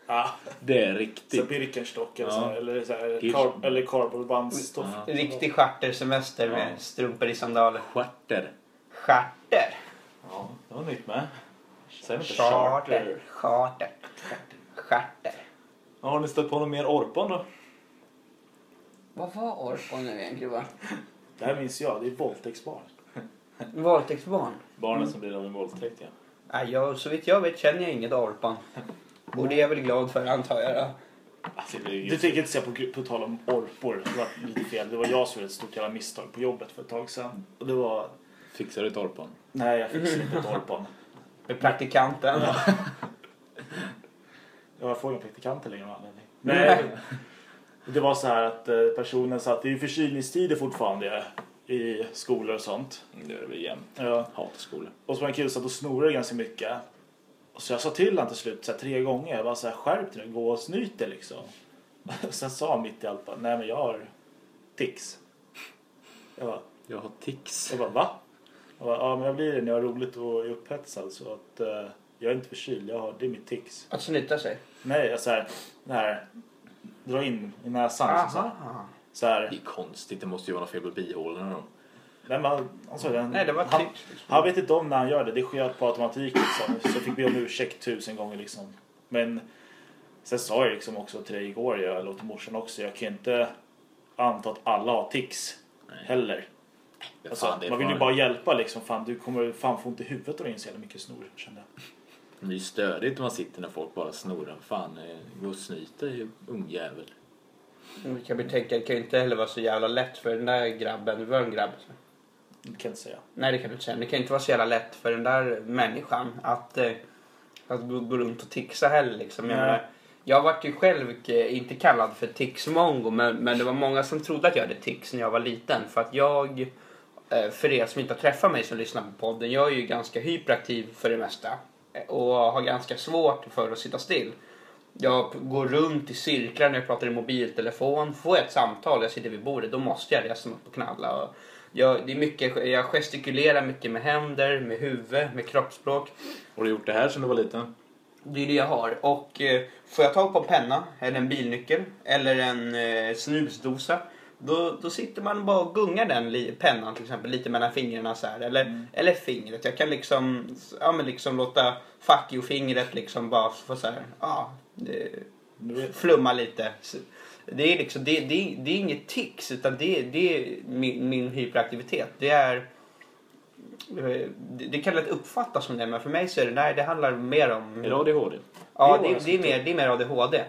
Ja. Det är Så riktigt. Birkenstock eller Ja. så här, eller så här, eller cardboardbandstoff. Ja. Riktig chartersemester med Ja. strumpor i sandaler. Stjärter. Charter. Ja, det var nytt med. Säg inte Charter. Charter. Charter. Ja, Har ni stött på någon mer Orpan då? Vad var Orpon nu egentligen va? Det här minns jag. Det är våldtäktsbarn. Våldtäktsbarn? Barnen som blir av en våldtäkt ja. Nej, jag, så vitt jag vet känner jag inget Orpan. Och det är jag väl glad för antar jag. då. Alltså, det Du tänker inte säga på, på tal om orpor. Det var lite fel. Det var jag som gjorde ett stort jävla misstag på jobbet för ett tag sedan. Och det var... Fixar du ett Orpan? Nej, jag fixade inte ett orpan. Med praktikanten. Jag får ingen praktikanter längre med anledning. Nej. Det var så här att eh, personen satt, det är ju förkylningstider fortfarande i skolor och sånt. Det är det väl jämt. Ja. Hatar skolor. Och så var en kille som satt och snorade ganska mycket. Och så jag sa till honom till slut så här, tre gånger. Jag bara så här, skärp dig nu, gå och snyt dig liksom. Sen sa han mitt i allt bara, nej men jag har tics. Jag bara, Jag har tics. jag bara va? Jag bara, ja men jag blir det när jag har roligt och är upphetsad så att eh, jag är inte förkyld, jag har, det är mitt tics. Att snyta sig. Nej, jag så här, det här, dra in i näsan. liksom Så, här. Aha. så här, Det är konstigt, det måste ju vara något fel på bihålorna då. nej, men sa det. Nej, det var han, tics. han vet inte om när han gör det, det sker på automatik liksom. Så fick be om ursäkt tusen gånger liksom. Men Sen sa jag liksom också till dig igår, jag låt morsan också, jag kan ju inte anta att alla har tics heller. Alltså, Fan, man vill ju bara hjälpa liksom. Fan, du kommer fan få ont i huvudet av in så jävla mycket snor kände jag. Det är ju stödigt om man sitter när folk bara snorar. Fan, eh, gå och snyt dig ungjävel. Vi kan betänka, det kan ju inte heller vara så jävla lätt för den där grabben, det var en grabb. Det kan jag inte säga. Nej det kan du inte säga. Det kan inte vara så jävla lätt för den där människan att, eh, att gå, runt och tixa heller liksom. Jag, menar, jag vart ju själv eh, inte kallad för tixmongo men, men det var många som trodde att jag hade tics när jag var liten. För att jag, för er som inte har träffat mig som lyssnar på podden, jag är ju ganska hyperaktiv för det mesta. Och har ganska svårt för att sitta still. Jag går runt i cirklar när jag pratar i mobiltelefon. Får jag ett samtal jag sitter vid bordet, då måste jag resa mig upp och knalla. Jag, det är mycket, jag gestikulerar mycket med händer, med huvud, med kroppsspråk. Har du gjort det här sedan du var liten? Det är det jag har. Och eh, får jag tag på en penna, eller en bilnyckel, eller en eh, snusdosa. Då, då sitter man bara och gungar den pennan till exempel lite mellan fingrarna så här. Eller, eller fingret. Jag kan liksom, ja, men liksom låta fuck you-fingret liksom bara få så här, ja, det, flumma lite. Det är, liksom, det, det, det är inget tics utan det, det är min, min hyperaktivitet. Det är det, kan lätt uppfattas som det men för mig så är det, nej det handlar mer om... Är det ADHD? Ja, det, det, är mer, det är mer ADHD.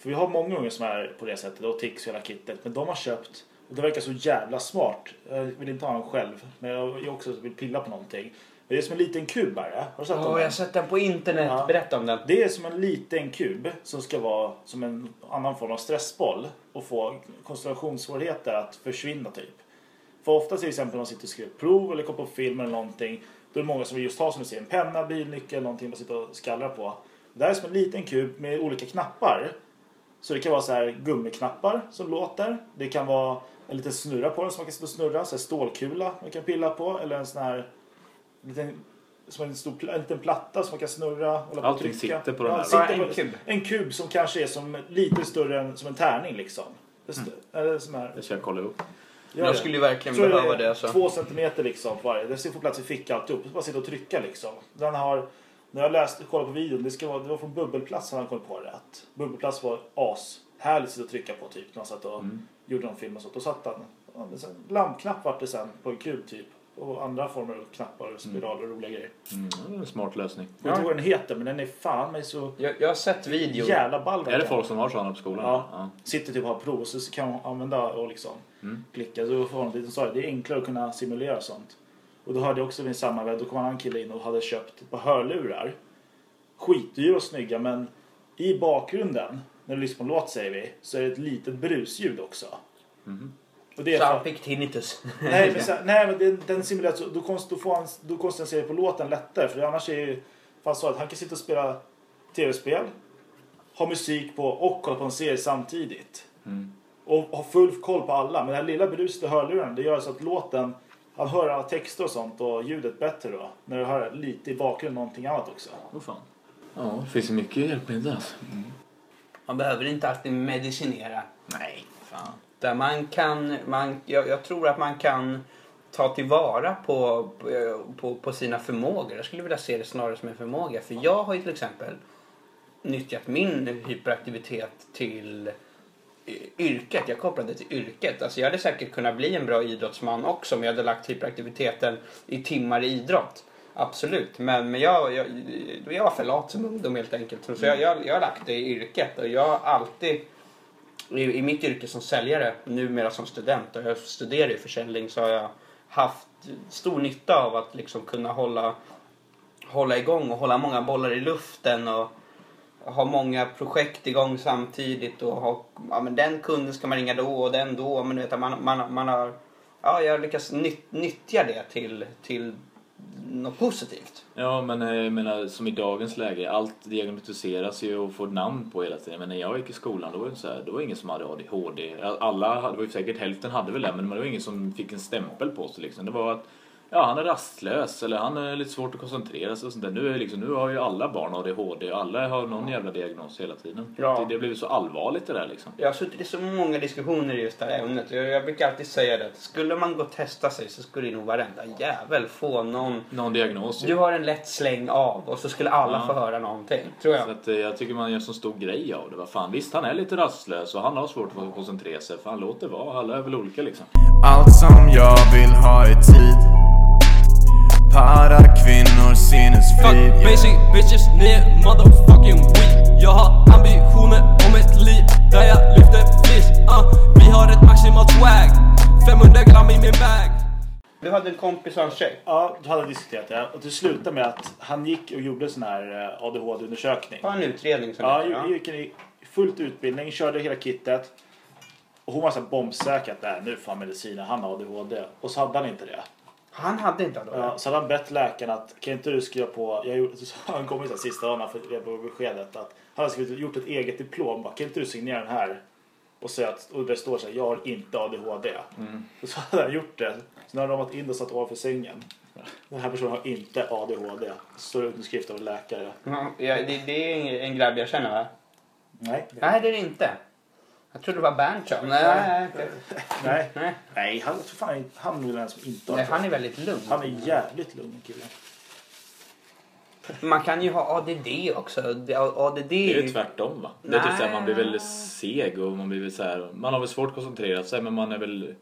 För vi har många unga som är på det sättet och tics och hela kittet. Men de har köpt, och det verkar så jävla smart. Jag vill inte ha en själv, men jag, också vill pilla på någonting. Men det är som en liten kubare. Har du sett Ja, dem? jag har sett den på internet. Ja. Berätta om den. Det är som en liten kub som ska vara som en annan form av stressboll och få koncentrationssvårigheter att försvinna typ. För ofta till exempel när man sitter och skriver prov eller kollar på film eller någonting då är det många som vill just ha som du säger en penna, bilnyckel, någonting man sitter och skallrar på. Det här är som en liten kub med olika knappar. Så det kan vara så här gummiknappar som låter. Det kan vara en liten snurra på den som man kan sitta och snurra. Så här stålkula man kan pilla på. Eller en sån här liten, som en, stor, en liten platta som man kan snurra. och Allting trycka. sitter på den Ja, här. sitter Ja, en kub. En kub som kanske är som lite större än som en tärning liksom. Det st- eller som här. Det ska jag kolla upp. Gör Jag skulle ju verkligen tror behöva det. alltså. Två centimeter liksom på varje. Det ska få plats i fickan alltihop. Så bara sitta och trycka liksom. Den har, när jag läste kollat på videon, det, ska vara, det var från Bubbelplats som han kom på det. Att Bubbelplats var as. Härligt att trycka på typ. När han satt och Mm. gjorde någon film och sånt. Då satt han, ja, så en lampknapp vart det sen på en kub typ. Och andra former av knappar och spiraler och roliga grejer. Mm, det är en smart lösning. Jag vet inte vad den heter men den är fan mig så Jag, jag har sett videon. jävla ball. Är det folk som har sådana på skolan? Ja. Sitter typ och har prov och så kan man använda och liksom Mm. klicka. Så får man lite så det är enklare att kunna simulera sånt. Och då hörde jag också min samma då kom en annan kille in och hade köpt ett par hörlurar. Skitdyra och snygga men i bakgrunden när du lyssnar på en låt säger vi så är det ett litet brusljud också. Mhm. Och det är Så för, han fick tinnitus. nej men, så, nej, men den, den simulerar så då, konst, då, får han, då koncentrerar på låten lättare för annars är ju fan så att han kan sitta och spela tv-spel, ha musik på och kolla på en serie samtidigt Mm. och ha full koll på alla. Men det här lilla bruset i hörluren det gör så att låten, han hör alla texter och sånt och ljudet bättre då. När du hör lite i bakgrunden någonting annat också. Oh, fan. Ja, det finns mycket hjälpmedel alltså. Man behöver inte alltid medicinera. Nej, fan. Där man kan, man, jag, jag tror att man kan ta tillvara på, på, på sina förmågor. Jag skulle vilja se det snarare som en förmåga. För jag har ju till exempel nyttjat min hyperaktivitet till yrket. Jag kopplade det till yrket. Alltså jag hade säkert kunnat bli en bra idrottsman också om jag hade lagt hyperaktiviteten i timmar i idrott. Absolut, men, men jag, jag, jag var för lat som ungdom helt enkelt. Så jag, jag, jag har lagt det i yrket och jag har alltid i, i mitt yrke som säljare, numera som student och jag studerar i försäljning så har jag haft stor nytta av att liksom kunna hålla, hålla igång och hålla många bollar i luften och ha många projekt igång samtidigt och har, ja men den kunden ska man ringa då och den då men du vet man, man, man har, ja jag lyckas nytt, nyttja det till, till något positivt. Ja, men eh, jag menar som i dagens läge, allt diagnostiseras ju och får namn på hela tiden. Men när jag gick i skolan då var det så här, då var ingen som hade ADHD. Alla, hade- det var ju säkert hälften hade väl det, men det var ingen som fick en stämpel på sig liksom. Det var att ja, han är rastlös eller han är lite svårt att koncentrera sig och sånt där. Nu, är liksom, nu har ju alla barn ADHD och alla har någon jävla diagnos hela tiden. Ja. Det, det blivit så allvarligt det där liksom. Jag har suttit i så många diskussioner i just det här ämnet. Jag, jag brukar alltid säga det att skulle man gå och testa sig så skulle nog varenda jävel få någon... Någon diagnos. Du har en lätt släng av och så skulle alla Ja. få höra någonting. Tror Så jag. att, eh, jag tycker man gör så stor grej av det. Vad fan, visst han är lite rastlös och han har svårt att koncentrera sig. Fan låt det vara, alla är väl olika liksom. Allt som jag vill ha är tid Para kvinnor sinnesfrid Fuck basic bitches, ni är motherfucking weak Jag har ambitioner om ett liv där jag lyfter flis uh, Vi har ett maximalt swag 500 gram i min bag Du hade en kompis och hans tjej. Ja, du hade diskuterat det. Och det slutade med att han gick och gjorde sån här eh, ADHD-undersökning. Har en utredning som Ja, heter, ja. gick i fullt utbildning, körde hela kittet. Och hon var så bombsäker att "Nej, nu får han mediciner, han har ADHD. Och så hade han inte det. Han hade inte ADHD. Ja, så hade han bett läkaren att kan inte du skriva på, jag gjorde, så han kom så sista dagen för det på beskedet att han hade skrivit, gjort ett eget diplom. Bara, kan inte du signera den här? Och säga att och det står så här, jag har inte ADHD. Och så hade han gjort det. Så när de varit in och satt ovanför sängen. Den här personen har inte ADHD. Står underskrift av en läkare. Ja, ja, det, det är en, en grabb jag känner va? Nej. Nej det är det inte. Jag trodde det var Berntson. Nej, nej, nej. Nej. nej. Nej, han, för fan, han är den som inte har nej han är väldigt lugn. Han är jävligt lugn kille. Man kan ju ha ADD också. Det- ADD Det är ju tvärtom va? Det är typ såhär, man blir väldigt seg och man blir väl så här, man har väl svårt att koncentrera sig men man är väl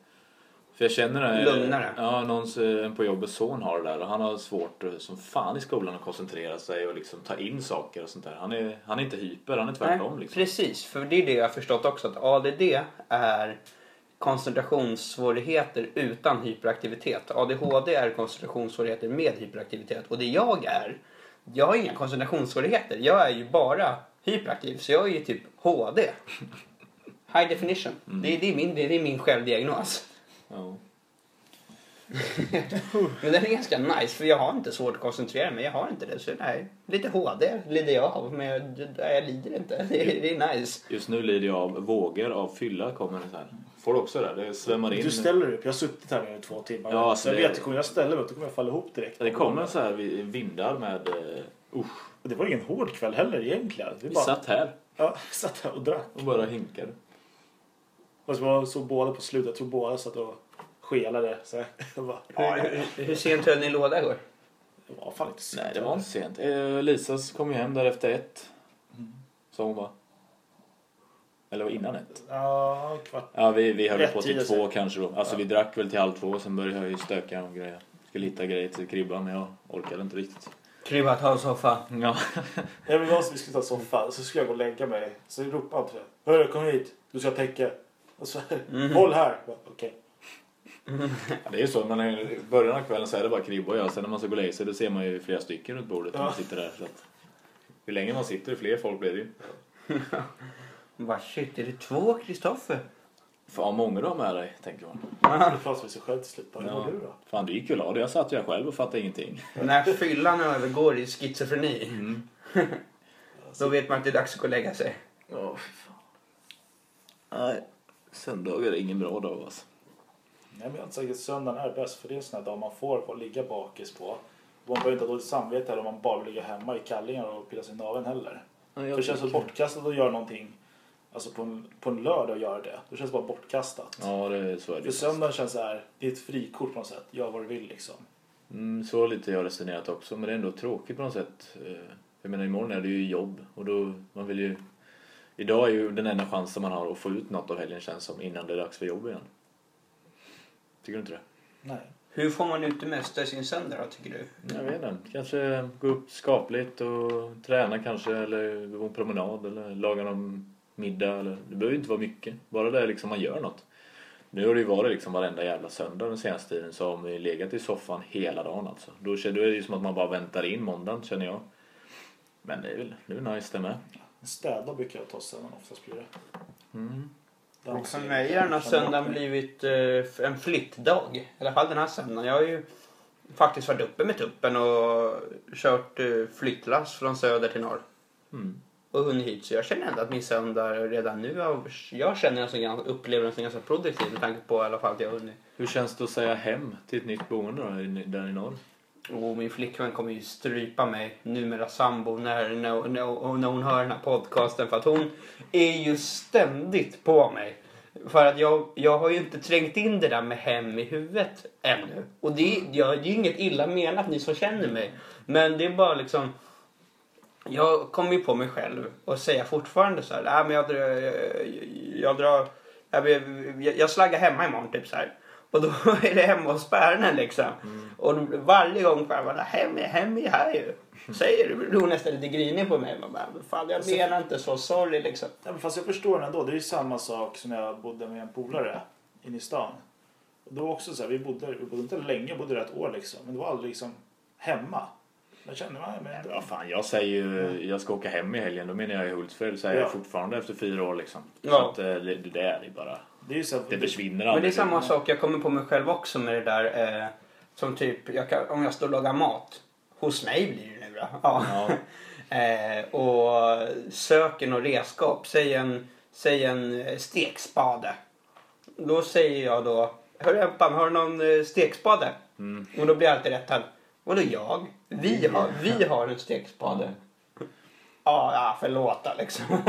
för jag känner det, Lugnare. Ja, någons på jobbet son har det där och han har svårt eh, som fan i skolan att koncentrera sig och liksom ta in saker och sånt där. Han är, han är inte hyper, han är tvärtom Nej, liksom. Precis, för det är det jag har förstått också. Att ADD är koncentrationssvårigheter utan hyperaktivitet. ADHD är koncentrationssvårigheter med hyperaktivitet. Och det jag är, jag har inga koncentrationssvårigheter. Jag är ju bara hyperaktiv. Så jag är ju typ HD. High definition. Det, är- det, är min, det är min självdiagnos. Ja. Men den är ganska nice för jag har inte svårt att koncentrera mig. Jag har inte det. Så nej, lite HD lider jag av. Men jag, jag lider inte. Det är, det är nice. Just nu lider jag av vågor av fylla kommer det så här. Får du också det? Det svämmar in. Du ställer upp. Jag har suttit här nu i två timmar. Ja, så jag det- vet jag ställer mig upp, då kommer jag falla ihop direkt. Det kommer så här vi- vindar med uh, usch. Det var ingen hård kväll heller egentligen. Vi Vi bara satt här ja, satt här och drack. och bara hinkade. Och så var så båda på slutet. Jag tror båda satt och skelade. Så bara, ja, ja, ja. Hur, hur sent höll ni låda igår? Det var fan inte sent. Nej, det var inte sent. Eh, Lisas kom ju hem där efter ett. Sa hon va? Eller innan ett. Ja, kvart. Ja, vi, vi höll Rätt på till två kanske då. Alltså Ja. vi drack väl till halv två, sen började jag ju stöka och grejer. Skulle hitta grejer till kribban, men jag orkade inte riktigt. Krybba, ta en soffa. Ja. Jag vill vi skulle ta soffan. Så skulle jag gå och lägga mig. Så ropade han till mig. Hörru, kom hit. Du ska täcka. Och så, håll här. Okej. det är ju så, men i början av kvällen så är det bara kribba och jag. Sen när man ska gå och lägga sig, då ser man ju flera stycken runt bordet när man Ja. sitter där. Så att, hur länge man sitter, fler folk blir det ju. Bara shit, är det två Kristoffer? Fan, många du har med dig, tänker man. Då pratar vi sig själv till slut. Hur Ja. du då? Fan, du gick ju dig. Jag satt ju här själv och fattade ingenting. När fyllan övergår i schizofreni. Då vet man att det är dags att gå och lägga sig. Ja, fy fan. Nej, söndagar är ingen bra dag alltså. Nej, men jag har inte sagt att söndagen är bäst. För det är en sån här dag man får få ligga bakis på. Man behöver inte ha dåligt samvete om man bara vill ligga hemma i kallingar och pilla sig i naveln heller. Ja, För det känns så bortkastat att göra någonting alltså på en, på en lördag och göra det. Det känns bara bortkastat. Ja, det, så är det För söndagen känns så här, det är ett frikort på något sätt. Gör vad du vill liksom. Mm, så lite jag resonerat också, men det är ändå tråkigt på något sätt. Eh, Jag menar imorgon är det ju jobb och då, man vill ju... Idag är ju den enda chansen man har att få ut något av helgen känns som innan det är dags för jobb igen. Tycker du inte det? Nej. Hur får man ut det mesta i sin söndag då, tycker du? Jag vet inte. Kanske gå upp skapligt och träna kanske eller gå på en promenad eller laga någon middag. Eller, det behöver ju inte vara mycket. Bara det liksom man gör något. Nu har det ju varit liksom varenda jävla söndag den senaste tiden så har vi legat i soffan hela dagen alltså. Då är det ju som att man bara väntar in måndagen känner jag. Men det är väl det är nice det med. En städdag brukar jag ta söndagen oftast blir det. Mm. Och för mig har den här söndagen blivit eh, en flyttdag. I alla fall den här söndagen. Jag har ju faktiskt varit uppe med tuppen och kört eh, flyttlass från söder till norr. Mm. och hunnit hit. Så jag känner ändå att min söndag redan nu, har- jag känner den som ganska, upplever den som ganska produktiv med tanke på i alla fall att jag har hunnit. Hur känns det att säga hem till ett nytt boende då, i- där i norr? Och min flickvän kommer ju strypa mig, numera sambo, när, när, när, när hon hör den här podcasten. För att hon är ju ständigt på mig. För att jag, jag har ju inte trängt in det där med hem i huvudet ännu. Och det, är- jag, det är ju inget illa menat ni som känner mig. Men det är bara liksom... Jag kommer ju på mig själv och säger fortfarande så här. Men jag drar... Jag, jag drar... Jag, jag, jag slaggar hemma imorgon typ så här. Och då är det hemma hos Pärnen liksom. Och varje gång får jag bara hem, hem är här ju. Säger du, nästan lite grinig på mig. Man bara, fan jag menar inte så, sorry liksom. Ja, fast jag förstår ändå. Det är ju samma sak som när jag bodde med en polare inne i stan. Och då också så här, vi bodde, vi bodde inte länge, jag bodde där ett år liksom. Men det var aldrig liksom hemma. Där kände man men Ja, fan, jag säger ju jag ska åka hem i helgen. Då menar jag i Hultsfred. Säger Ja. jag fortfarande efter fyra år liksom. Så Ja. att eh, det, det är bara... Det är ju så att, Det försvinner Men det är aldrig. samma sak, jag kommer på mig själv också med det där. Eh, som typ, jag kan, om jag står och lagar mat. Hos mig blir det nu då. Ja. Ja. eh, och söker något redskap. Säg en, säg en eh, stekspade. Då säger jag då, hörru Empan, har du någon eh, stekspade? Mm. Och då blir jag alltid rättad. Och då jag? Vi har, vi har en stekspade. Ja, ja förlåt då, liksom.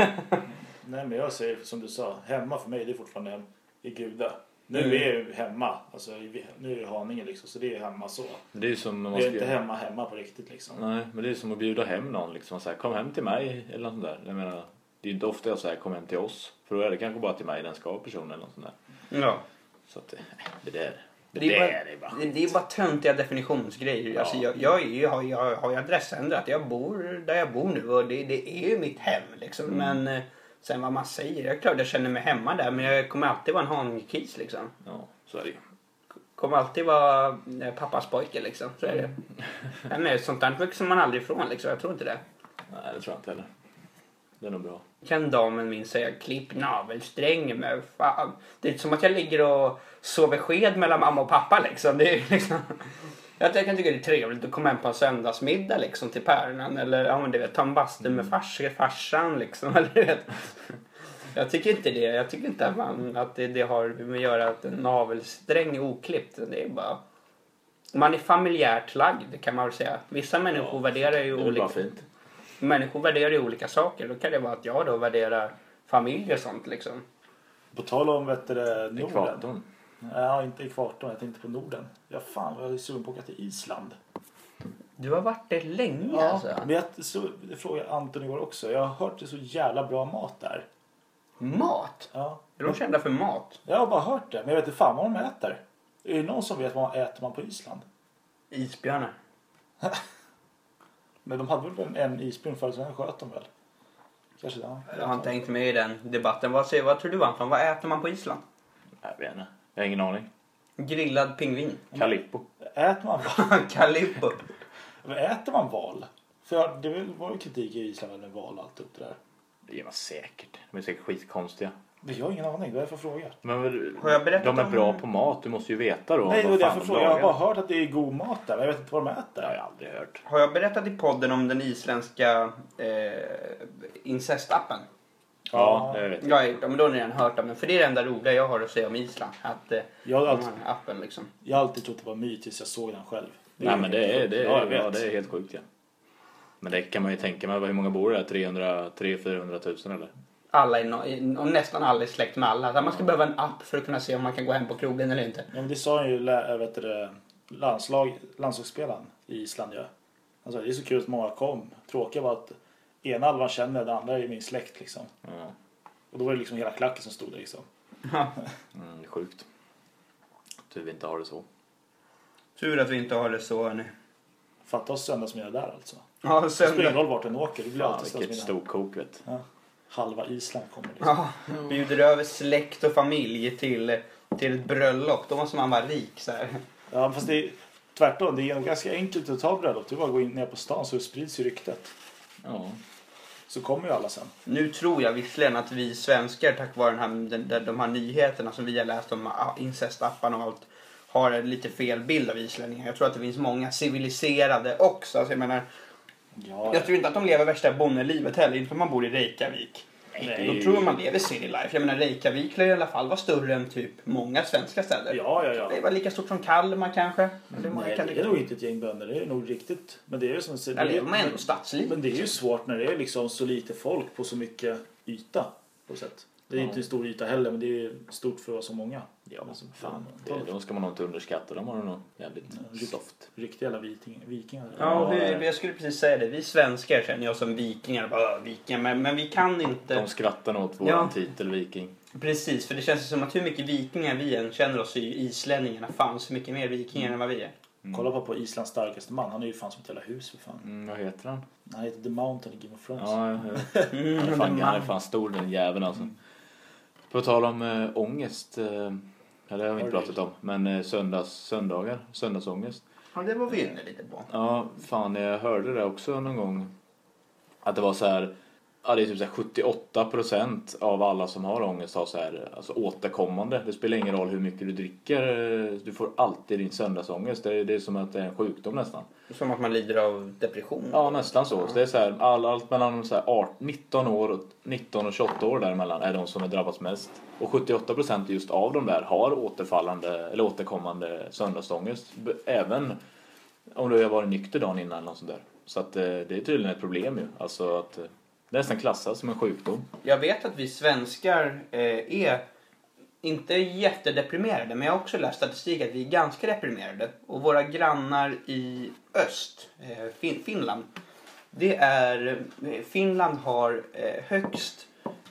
Nej men jag säger som du sa, hemma för mig det är fortfarande hem i Guda. Nu Mm. är jag hemma, alltså nu är jag i Haninge liksom, så det är hemma så. Det är ju som man Det är ska... inte hemma hemma på riktigt liksom. Nej, men det är som att bjuda hem någon liksom. Så här, kom hem till mig eller något sånt där. Jag menar, det är ju inte ofta jag säger kom hem till oss. För då är det kanske bara till mig den ska personen eller något sånt där. Ja. Så att det, det där, det, Det är, bara, är bara... det, det är bara töntiga definitionsgrejer. Alltså jag, jag, är ju- har, jag har ju adressändrat. Jag bor där jag bor nu och det, det är ju mitt hem. Liksom. Men eh, sen vad man säger. Jag är klart jag känner mig hemma där men jag kommer alltid vara en Haninge-kis. Liksom. Ja, så är det. Kommer alltid vara eh, pappas pojke. Liksom. Så är det. Nej, men sånt där växer man aldrig ifrån. Liksom. Jag tror inte det. Nej, det tror jag inte heller. Det är nog bra. Kan damen min säga klipp navelsträngen med fan. Det är som att jag ligger och sover sked mellan mamma och pappa liksom. Det är liksom... Jag kan tycka det är trevligt att komma hem på en söndagsmiddag liksom till päronen eller ja men du vet ta en bastu med fars, farsan liksom. Eller, du vet. Jag tycker inte det. Jag tycker inte att, man, att det, det har med att göra att en navelsträng är oklippt. Det är bara... Man är familjärt lagd kan man väl säga. Vissa människor värderar ju olika fint. människor värderar ju olika saker. Då kan det vara att jag då värderar familj och sånt liksom. På tal om vet du, Norden. Ekvatorn. Ja, inte ekvatorn, jag tänkte på Norden. Ja fan vad jag är sugen på att åka till Island. Du har varit där länge alltså. men jag, så, det frågade Anton igår också. Jag har hört det är så jävla bra mat där. Mat? Ja. Är de kända för mat? Jag har bara hört det, men jag vet inte fan vad de äter. Är det någon som vet vad äter man på Island? Isbjörnar. Men de hade väl en, en isbjörn förut, så den sköt de väl? Kanske ja. Jag har inte hängt med i den debatten. Vad, säger, vad tror du Anton? Vad äter man på Island? Jag vet inte. Jag har ingen aning. Grillad pingvin. Calippo. Äter man val? Calippo. Men äter man val? För det var ju kritik i Island med val och allt upp det där. Det gör man säkert. De är säkert skitkonstiga. Men jag har ingen aning, det är därför jag frågar. Men Har jag berättat de är om- bra på mat. Du måste ju veta då. Nej, det var vad därför frågar. Jag har bara hört att det är god mat där, men jag vet inte vad de Det har äter. jag aldrig hört. Har jag berättat i podden om den isländska eh, incestappen? Ja, det vet jag. Det, men då har ni redan hört den. För det är det enda roliga jag har att säga om Island. Att eh, Jag har alltid, appen liksom. jag har alltid trott det var myt tills jag såg den själv. Nej men det är, det är, Ja, ja, vet. det är helt sjukt ja. Men det kan man ju tänka mig. Hur många bor det? 300, 300 000 eller? Alla är no, i- och nästan alla är släkt med alla. Så man ska behöva en app för att kunna se om man kan gå hem på krogen eller inte. Ja, men det sa ju lä- vet du, det, landslag, landslagsspelaren i Island. Ja. Han sa det är så kul att många kom. Tråkiga var att ena halvan känner den andra är min släkt liksom. Ja. Och då var det liksom hela klacken som stod där liksom. Mm, sjukt. Tur vi inte har det så. Tur att vi inte har det så hörni. Fatta oss söndagsmiddag där alltså. Ja, Det spelar ingen söndag. roll vart den åker. Det blir Fan alltid vilket storkok vet. Ja. Halva Island kommer liksom. Ja, bjuder över släkt och familj till, till ett bröllop. Då måste man vara rik så här. Ja, fast det är tvärtom. Det är ganska enkelt att ta bröllop. Det är bara att gå in ner på stan så sprids ju ryktet. Ja. Så kommer ju alla sen. Nu tror jag visserligen att vi svenskar tack vare den här, den, den, de här nyheterna som vi har läst om incestapparna och allt har en lite fel bild av islänningar. Jag tror att det finns många civiliserade också. Alltså jag menar, Ja, Jag tror inte att de lever värsta bonnelivet heller, inte för man bor i Reykjavik. Nej. Då tror jag man lever city life. Jag menar Reykjavik lär i alla fall vara större än typ många svenska städer. ja, ja. Det ja. var lika stort som Kalmar kanske. Det, Nej, kan det är nog inte ett gäng bönder. Det är nog riktigt. Men det är ju som Där det lever man ändå stadsliv. men det är ju svårt när det är liksom så lite folk på så mycket yta. På sätt. Det är Ja. inte en stor yta heller men det är stort för att vara så många. Ja, Alltså, fan. Det, de ska man nog inte underskatta. De har nog jävligt Ja, soft. Riktiga jävla viking, vikingar. Ja, och vi, jag skulle precis säga det. Vi svenskar känner jag som vikingar. Bara, "Åh, vikingar. Men, men vi kan inte... De skrattar nog åt våran Ja. titel Viking. Precis, för det känns som att hur mycket vikingar vi än känner oss i islänningarna fanns mycket mer vikingar än vad vi är. Kolla bara på Islands starkaste man. Han är ju fan som ett jävla hus för fan. Mm, vad heter han? Han heter The Mountain i Game of Thrones. Ja, jag vet. Mm, han, är fan, han är fan stor den jäveln alltså. På tal om äh, ångest. Äh, ja, det har vi inte pratat om. Men äh, söndags, söndagar, söndagsångest. Ja, det var vi inne lite på. Ja, fan jag hörde det också någon gång. Att det var så här. Ja, det är typ så här 78 procent av alla som har ångest har så här, alltså återkommande. Det spelar ingen roll hur mycket du dricker. Du får alltid din söndagsångest. Det är, det är som att det är en sjukdom nästan. Som att man lider av depression. Ja, nästan så. så det är så här, all, allt mellan så här 18, 19 år och 19 och 28 år däremellan är de som är drabbats mest. Och 78 procent just av de där har återfallande eller återkommande söndagsångest. Även om du har varit nykter dagen innan eller något sånt där. Så att eh, det är tydligen ett problem ju. Alltså att eh, nästan klassas som en sjukdom. Jag vet att vi svenskar eh, är inte jättedeprimerade, men jag har också läst statistik att vi är ganska deprimerade. Och våra grannar i öst, eh, fin- Finland, det är... eh, Finland har eh, högst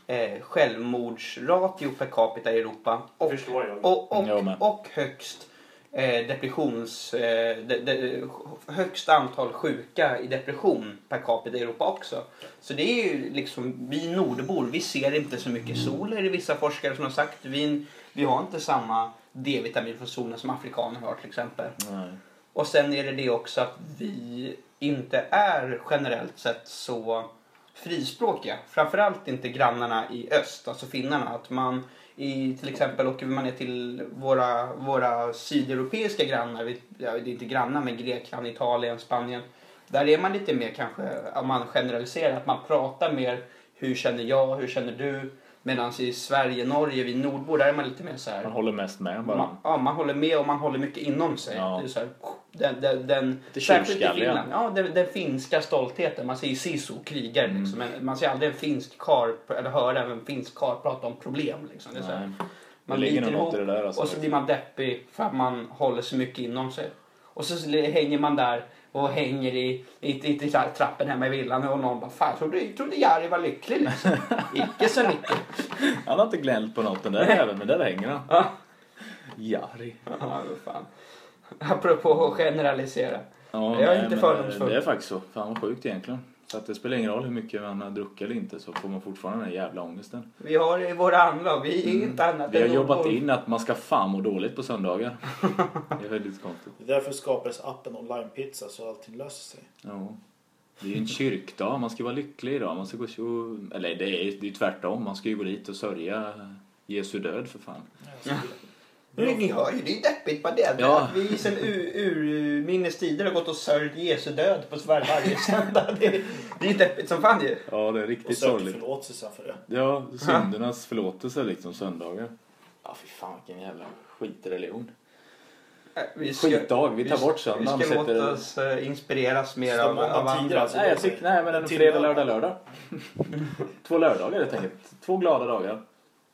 eh, självmordsratio per capita i Europa. Och, Förstår jag. och, och, med. och högst eh, depressions... Eh, de, de, högst antal sjuka i depression per capita i Europa också. Så det är ju liksom, vi nordbor, vi ser inte så mycket sol är det vissa forskare som har sagt. Vi, vi har inte samma D-vitamin från solen som afrikaner har till exempel. Nej. Och sen är det det också att vi inte är generellt sett så frispråkiga. Framförallt inte grannarna i öst, alltså finnarna. Att man i till exempel åker man ner till våra, våra sydeuropeiska grannar, vi- ja, det är inte grannar men Grekland, Italien, Spanien. Där är man lite mer kanske, om man generaliserar, att man pratar mer hur känner jag, hur känner du? Medan i Sverige, Norge, vi nordbor, där är man lite mer så här. Man håller mest med bara. Man, ja, man håller med och man håller mycket inom sig. Ja. Det är så här, den, den, den, särskilt i. Finland. Ja, den, den finska stoltheten. Man ser Sisu krigare Mm. liksom. Men man ser aldrig en finsk kar eller höra en finsk kar prata om problem. Liksom. Det är så här, man biter ihop där alltså. och så blir man deppig för att man håller så mycket inom sig. Och så hänger man där och hänger i, i, i, i trappen hemma i villan och någon bara Fan, trodde, trodde Jari var lycklig liksom. Icke så mycket. Han har inte gnällt på något den där även men där hänger han. Ja. Jari. Ja, fan. Apropå att generalisera. Ja, Jag är nej, inte fördomsfull. eh, Det är faktiskt så. Fan vad sjukt egentligen. Så att det spelar ingen roll hur mycket man har druckit eller inte så får man fortfarande den jävla ångesten. Vi har det i våra andra och vi är inte annat Mm. Vi har än jobbat nordbor. in att man ska fan må dåligt på söndagar. Det är väldigt konstigt. Det är därför skapades appen online pizza så allting löser sig. Ja. Det är ju en kyrkdag, man ska vara lycklig idag. Man ska gå och, eller det är ju tvärtom, man ska ju gå dit och sörja Jesu död för fan. Ja, Men ni hör ju, det är deppigt bara det. Ja. Att vi sen ur, urminnes tider har gått och sörjt Jesu död på var, varje söndag. Det, det är ju deppigt som fan ju. Ja, det är och riktigt söker sorgligt. förlåtelse för det. Ja, syndernas förlåtelse liksom söndagar. Ja, fy fan vilken jävla skitreligion. Äh, Vi ska, Skitdag, vi tar bort Vi söndagen. ska och sätter- låta oss eh, inspireras mer Ska av, av andra. alltså? Nej, jag tycker, nej men en fredag, lördag, lördag. Två lördagar helt enkelt. Två glada dagar.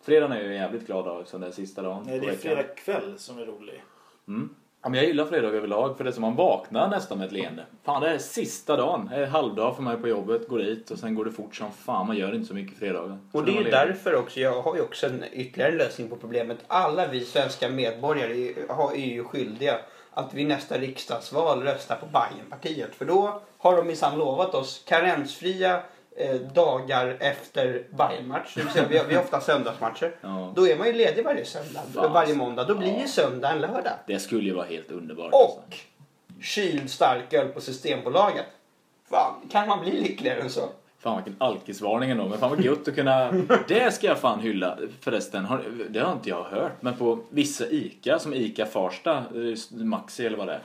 Fredagen är ju en jävligt glad dag som det är sista dagen Nej, det är fredag kväll som är rolig. Mm. Ja, men jag gillar fredag överlag för det är som man vaknar nästan med ett leende. Fan, det är sista dagen. Det är halvdag för mig på jobbet, går dit och sen går det fort som fan. Man gör inte så mycket fredagar. Och det är ju därför också, jag har ju också en ytterligare lösning på problemet. Alla vi svenska medborgare är, ju skyldiga att vid nästa riksdagsval rösta på Bajenpartiet. För då har de minsann lovat oss karensfria eh, dagar efter vill säga, vi, har, vi har ofta söndagsmatcher. Ja. Då är man ju ledig varje söndag, Fan. varje måndag. Då blir Ja. ju söndag en lördag. Det skulle ju vara helt underbart. alltså. Och kyld starköl på Systembolaget. Fan, kan man bli lyckligare än så? Fan vilken alkisvarning ändå. Men fan vad gött att kunna... Det ska jag fan hylla förresten. Har, det har inte jag hört. Men på vissa ICA, som ICA Farsta, eh, Maxi eller vad det är.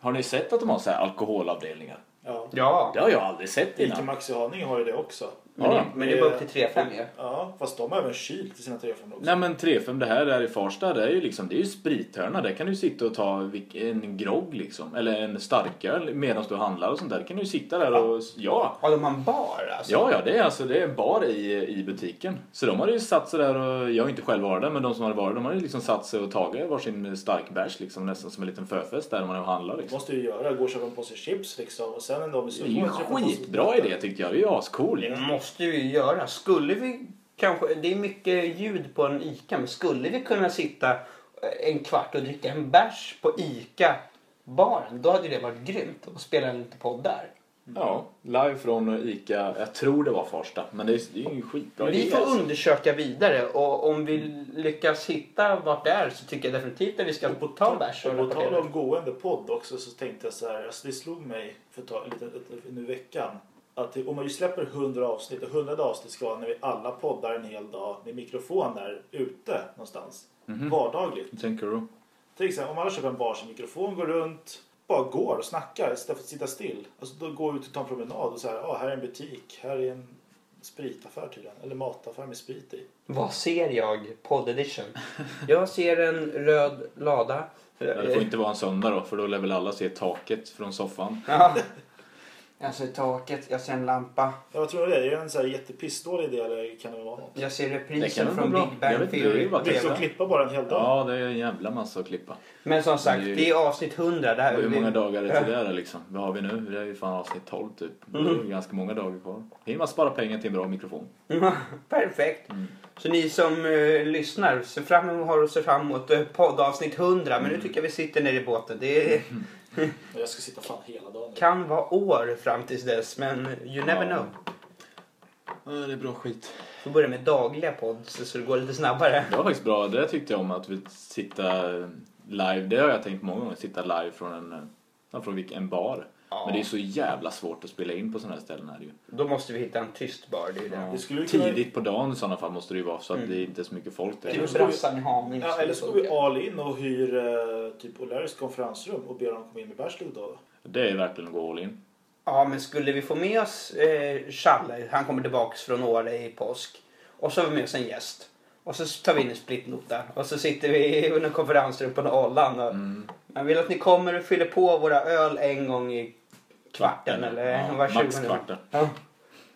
Har ni sett att de har så här alkoholavdelningar? Ja. Ja, Det har jag aldrig sett Ica innan. Maxi Haninge har ju det också. Men, Ja, det, men det är bara upp till 3-5 ju. Ja, fast de har även kyl till sina 3-5 också. Nej men 3-5 det här där i Farsta det är ju liksom det är ju sprithörna. Där kan du sitta och ta en grogg liksom. Eller en starköl medan du handlar och sånt där. kan du sitta där och ja. Ja, de har en bar alltså. Ja, ja, det är alltså det är en bar i, i butiken. Så de hade ju satt sig där och, jag har inte själv varit där, men de som hade varit de hade ju liksom satt sig och tagit varsin stark bärs liksom nästan som en liten förfest där man handlar Det liksom. måste ju göra. Gå och köpa en påse chips liksom. Och sen en dag med Det är ju en skitbra idé tyckte jag. Det är ju ascool. Det måste vi ju göra. Skulle vi kanske, det är mycket ljud på en ICA, men skulle vi kunna sitta en kvart och dricka en bärs på ICA-baren, då hade det varit grymt. Och spela en liten podd där. Ja, live från ICA. Jag tror det var Farsta, men det är, det är ju en skitbra Vi får alltså. undersöka vidare och om vi lyckas hitta vart det är så tycker jag definitivt att vi ska Och på ta bärs och och på tal om gående podd också så tänkte jag så här. Alltså det slog mig för ett tag, lite, nu i veckan. Att om man ju släpper 100 avsnitt och 100 avsnitt ska vara när vi alla poddar en hel dag med mikrofoner ute någonstans. Mhm. Vardagligt. Hur tänker du? Till exempel om alla köper en varsin mikrofon, går runt, bara går och snackar istället för att sitta still. Alltså då går ut och tar en promenad och så här, ja här är en butik, här är en spritaffär tydligen. Eller mataffär med sprit i. Vad ser jag? Podd edition. Jag ser en röd lada. Det får inte vara en söndag då, för då lär väl alla se taket från soffan. Ja. Jag ser taket, jag ser en lampa. Ja, vad tror du det är? Är det en så här jättepissdålig idé eller kan det vara något? Jag ser reprisen från Big Bang är Theory Det är att klippa bara en hel dag. Ja, det är en jävla massa att klippa. Men som sagt, Det är ju- det är avsnitt 100. Det här Hur vi- många dagar är det till det liksom? Vad har vi nu? Det är ju fan avsnitt 12 typ. Det är Mm. ju ganska många dagar kvar. Hinner man spara pengar till en bra mikrofon. Perfekt. Mm. Så ni som eh, lyssnar, ser fram emot, har att se fram emot eh, poddavsnitt 100. Men nu tycker jag vi sitter nere i båten. Det Jag ska sitta fan hela dagen. kan vara år fram tills dess, men you never Ja. know. Ja, det är bra skit. Vi börjar med dagliga pods så det går lite snabbare. Det var faktiskt bra. Det tyckte jag om att vi sitta live. Det har jag tänkt många gånger. Sitta live från en, ja, från vilken- en bar. Ja. Men det är så jävla svårt att spela in på sådana här ställen. Här ju. Då måste vi hitta en tyst bar. Det är ju det. Ja. Det skulle kunna- Tidigt på dagen i sådana fall måste det ju vara så att Mm. det är inte är så mycket folk där. Typ brassan i Haninge. Ja, eller så går vi all in och hyr eh, typ O'Larrys konferensrum och ber dem komma in med bärslugg då. Det är verkligen att gå all in. Ja, men skulle vi få med oss eh, Challe, han kommer tillbaks från Åre i påsk. Och så har vi med oss en gäst. Och så tar vi in en splitnota. Och så sitter vi under konferensrum på Åland. Och Mm. Jag vill att ni kommer och fyller på våra öl en gång i kvarten eller ja, var Max tjugonde. kvarten. Ja.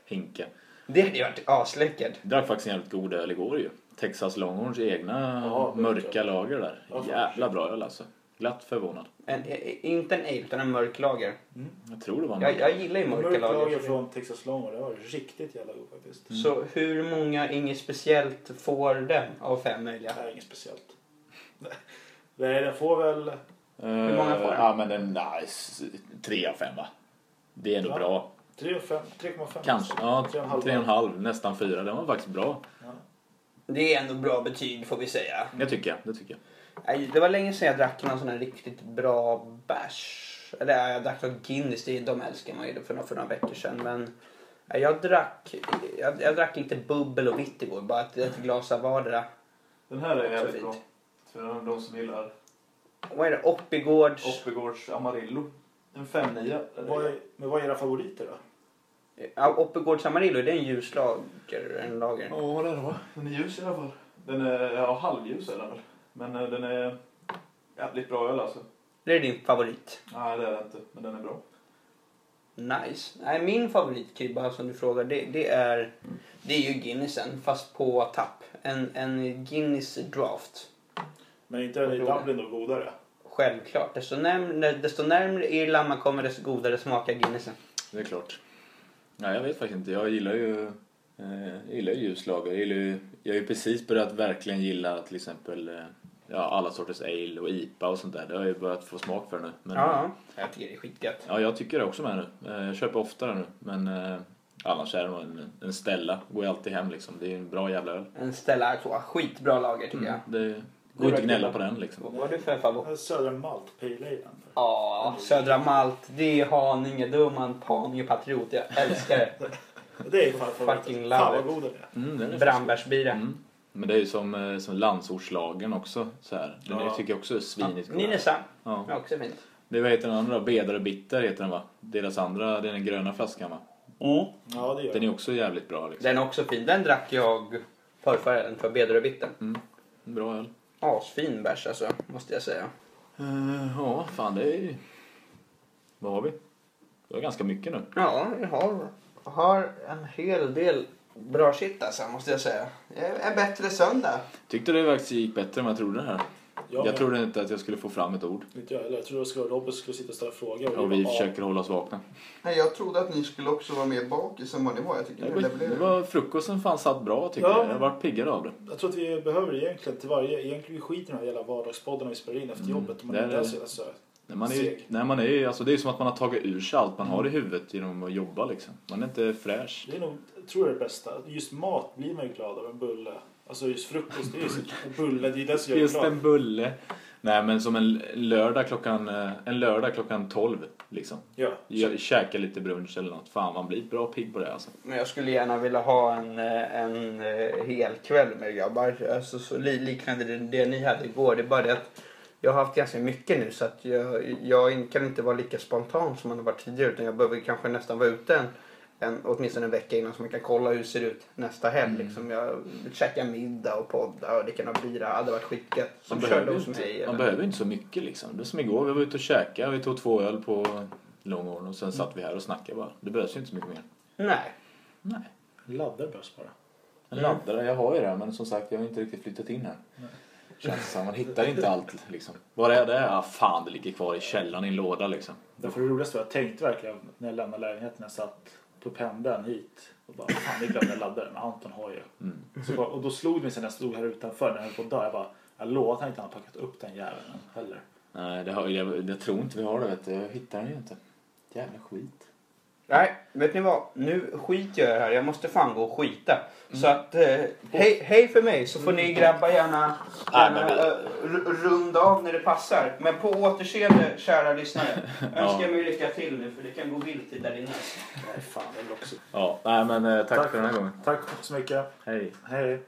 Hinka. Det hade ju varit asläckert. Drack faktiskt en jävligt god öl igår ju. Texas Longhorns egna Ja, mörka lager där. Ja. Jävla bra öl alltså. Glatt förvånad. En, eh, inte en ale utan en mörk lager. Jag tror det var en Jag, jag gillar ju mörka Mörk lager lager. från Texas Longhorn. Det var riktigt jävla god faktiskt. Så hur många inget speciellt får den av fem möjliga? Är inget speciellt. Nej, den får väl... Hur många får den? Ja men den, nej, tre av fem va? Det är ändå Ja. bra. 3,5. 3,5. Kanske. Ja, 3,5. tre och en halv, nästan fyra. Den var faktiskt bra. Det är ändå bra betyg får vi säga. Det tycker jag. Det tycker jag. Det var länge sedan jag drack någon sån här riktigt bra bärs. Eller ja, jag drack någon Guinness, det- de älskar man ju för, några- för några veckor sedan. Men ja, jag drack, jag, jag drack lite bubbel och vitt igår, bara ett, ett glas av vardera. Den här är jävligt bra. För de som gillar Vad är det? Oppigårds? Oppigårds Amarillo. En 5-9. Vad är, men vad är era favoriter då? Ja, Oppigårds Amarillo, det är en ljuslager, en lager. Ja, det är det va? Den är ljus i alla fall. Den är, ja, halvljus är den väl. Men eh, den är jävligt bra öl alltså. Det är din favorit. Nej, det är det inte. Men den är bra. Nice. Nej, min favoritkribba som du frågar, det, det, är, det är ju Guinnessen, fast på tapp. En, en Guinness draft. Men inte den i Dublin då godare? Självklart. Desto närmare, desto närmare Irland man kommer desto godare smakar Guinnessen. Det är klart. Nej, jag vet faktiskt inte. Jag gillar ju, eh, jag gillar ju ljuslager. Jag, gillar ju, jag har ju precis börjat verkligen gilla till exempel eh, ja, alla sorters ale och IPA och sånt där. Det har jag ju börjat få smak för nu. Men, Ja, jag tycker det är skitgött. Ja, jag tycker det också med nu. Eh, Jag köper oftare nu. Men eh, annars är det en, en Stella. Går ju alltid hem liksom. Det är ju en bra jävla öl. En Stella Artois, skitbra lager tycker jag. Det går inte att gnälla på den liksom. Vad har du för favorit? Ja, Södra Malt Pale Ale. Ja, Södra Malt, det är Haninge, då är man Haninge-patriot. Jag älskar det. Det är fan. Fucking love Fan vad it. god den är. Mm, den är faktiskt- Brandbärsbira. Mm. Men det är ju som, eh, som landsortslagen också. Så här. Den Ja. tycker jag också är svinigt god. Nynäshamn, Ja. ja, också fint. Det vad heter den andra då? Bedare Bitter heter den va? Deras andra, det är den gröna flaskan va? Ja, det gör Den är också jävligt bra liksom. Den är också fin. Den drack jag förrförra helgen för Bedrövitten. Bra öl. Asfin bärs alltså, måste jag säga. Uh, ja, fan det är. Vad har vi? Det var ganska mycket nu. Ja, jag har, har en hel del bra shit alltså, måste jag säga. En bättre söndag. Tyckte det faktiskt gick bättre än vad jag trodde det här. Ja, jag trodde inte att jag skulle få fram ett ord. Inte jag heller. Jag trodde vara Robert skulle sitta och ställa frågor. Och vi bara, försöker hålla oss vakna. Nej, jag trodde att ni skulle också vara mer bakis än vad ni var. Jag tycker Det var, det var, frukosten fan satt bra tycker Ja. jag. Jag har varit piggare av det. Jag tror att vi behöver det egentligen till varje... Egentligen vi skiter i de här jävla vardagspoddarna vi spelar in efter jobbet. Man det är det. så jävla så här. När man är, när man är, alltså det är som att man har tagit ur sig allt man har i huvudet genom att jobba liksom. Man är inte fräsch. Det är nog, jag tror jag, det bästa. Just mat blir man ju glad av. En bulle. Alltså just frukost, det är ju så- en bulle. Det är det som gör en Just en bulle. Nej men som en lördag klockan, eh, en lördag klockan 12 liksom. Ja. Gö- Käka lite brunch eller något. Fan man blir bra pigg på det alltså. Men jag skulle gärna vilja ha en, eh, en eh, hel kväll med grabbar. Alltså, så li, liknande det, det ni hade igår. Det är bara det att jag har haft ganska mycket nu så att jag, jag kan inte vara lika spontan som man har varit tidigare. Utan jag behöver kanske nästan vara ute en, en, åtminstone en vecka innan så man kan kolla hur det ser ut nästa helg. Liksom. Jag vill käka middag och podda och det kan ha bira. Det hade varit skickat. Som Man behöver, hos mig. inte, man eller- behöver inte så mycket liksom. Det är som igår, vi var ute och käkade. Vi tog två öl på Långården och sen satt vi här och snackade bara. Det behövs ju inte så mycket mer. Nej. Nej. Laddar behövs bara. En laddare, jag har ju det men som sagt jag har inte riktigt flyttat in här. Känns som man hittar inte allt liksom. Var är det? Ah, fan det ligger kvar i källaren i en låda liksom. Därför det roligaste var jag tänkte verkligen när jag lämnade lägenheten jag satt på pendeln hit och bara fan det glömde ladda den. Men Anton har ju. Mm. Så, och då slog det mig sen när jag stod här utanför när jag höll på att dö. Jag bara jag lovar att han inte har packat upp den jäveln heller. Nej, det har, jag, jag tror inte vi har det vet du. Jag hittar den ju inte. Jävla skit. Nej, vet ni vad? Nu skiter jag i det här. Jag måste fan gå och skita. Så att, eh, hej, hej för mig så får ni grabbar gärna, Nej, gärna men vi- eh, ru- runda av när det passar. Men på återseende, kära lyssnare. Önskar mig lycka till nu för det kan gå vilt i där inne. Nej fan det är också. Ja, nej men eh, tack, Tack. för den här gången. Tack så mycket. Hej. Hej.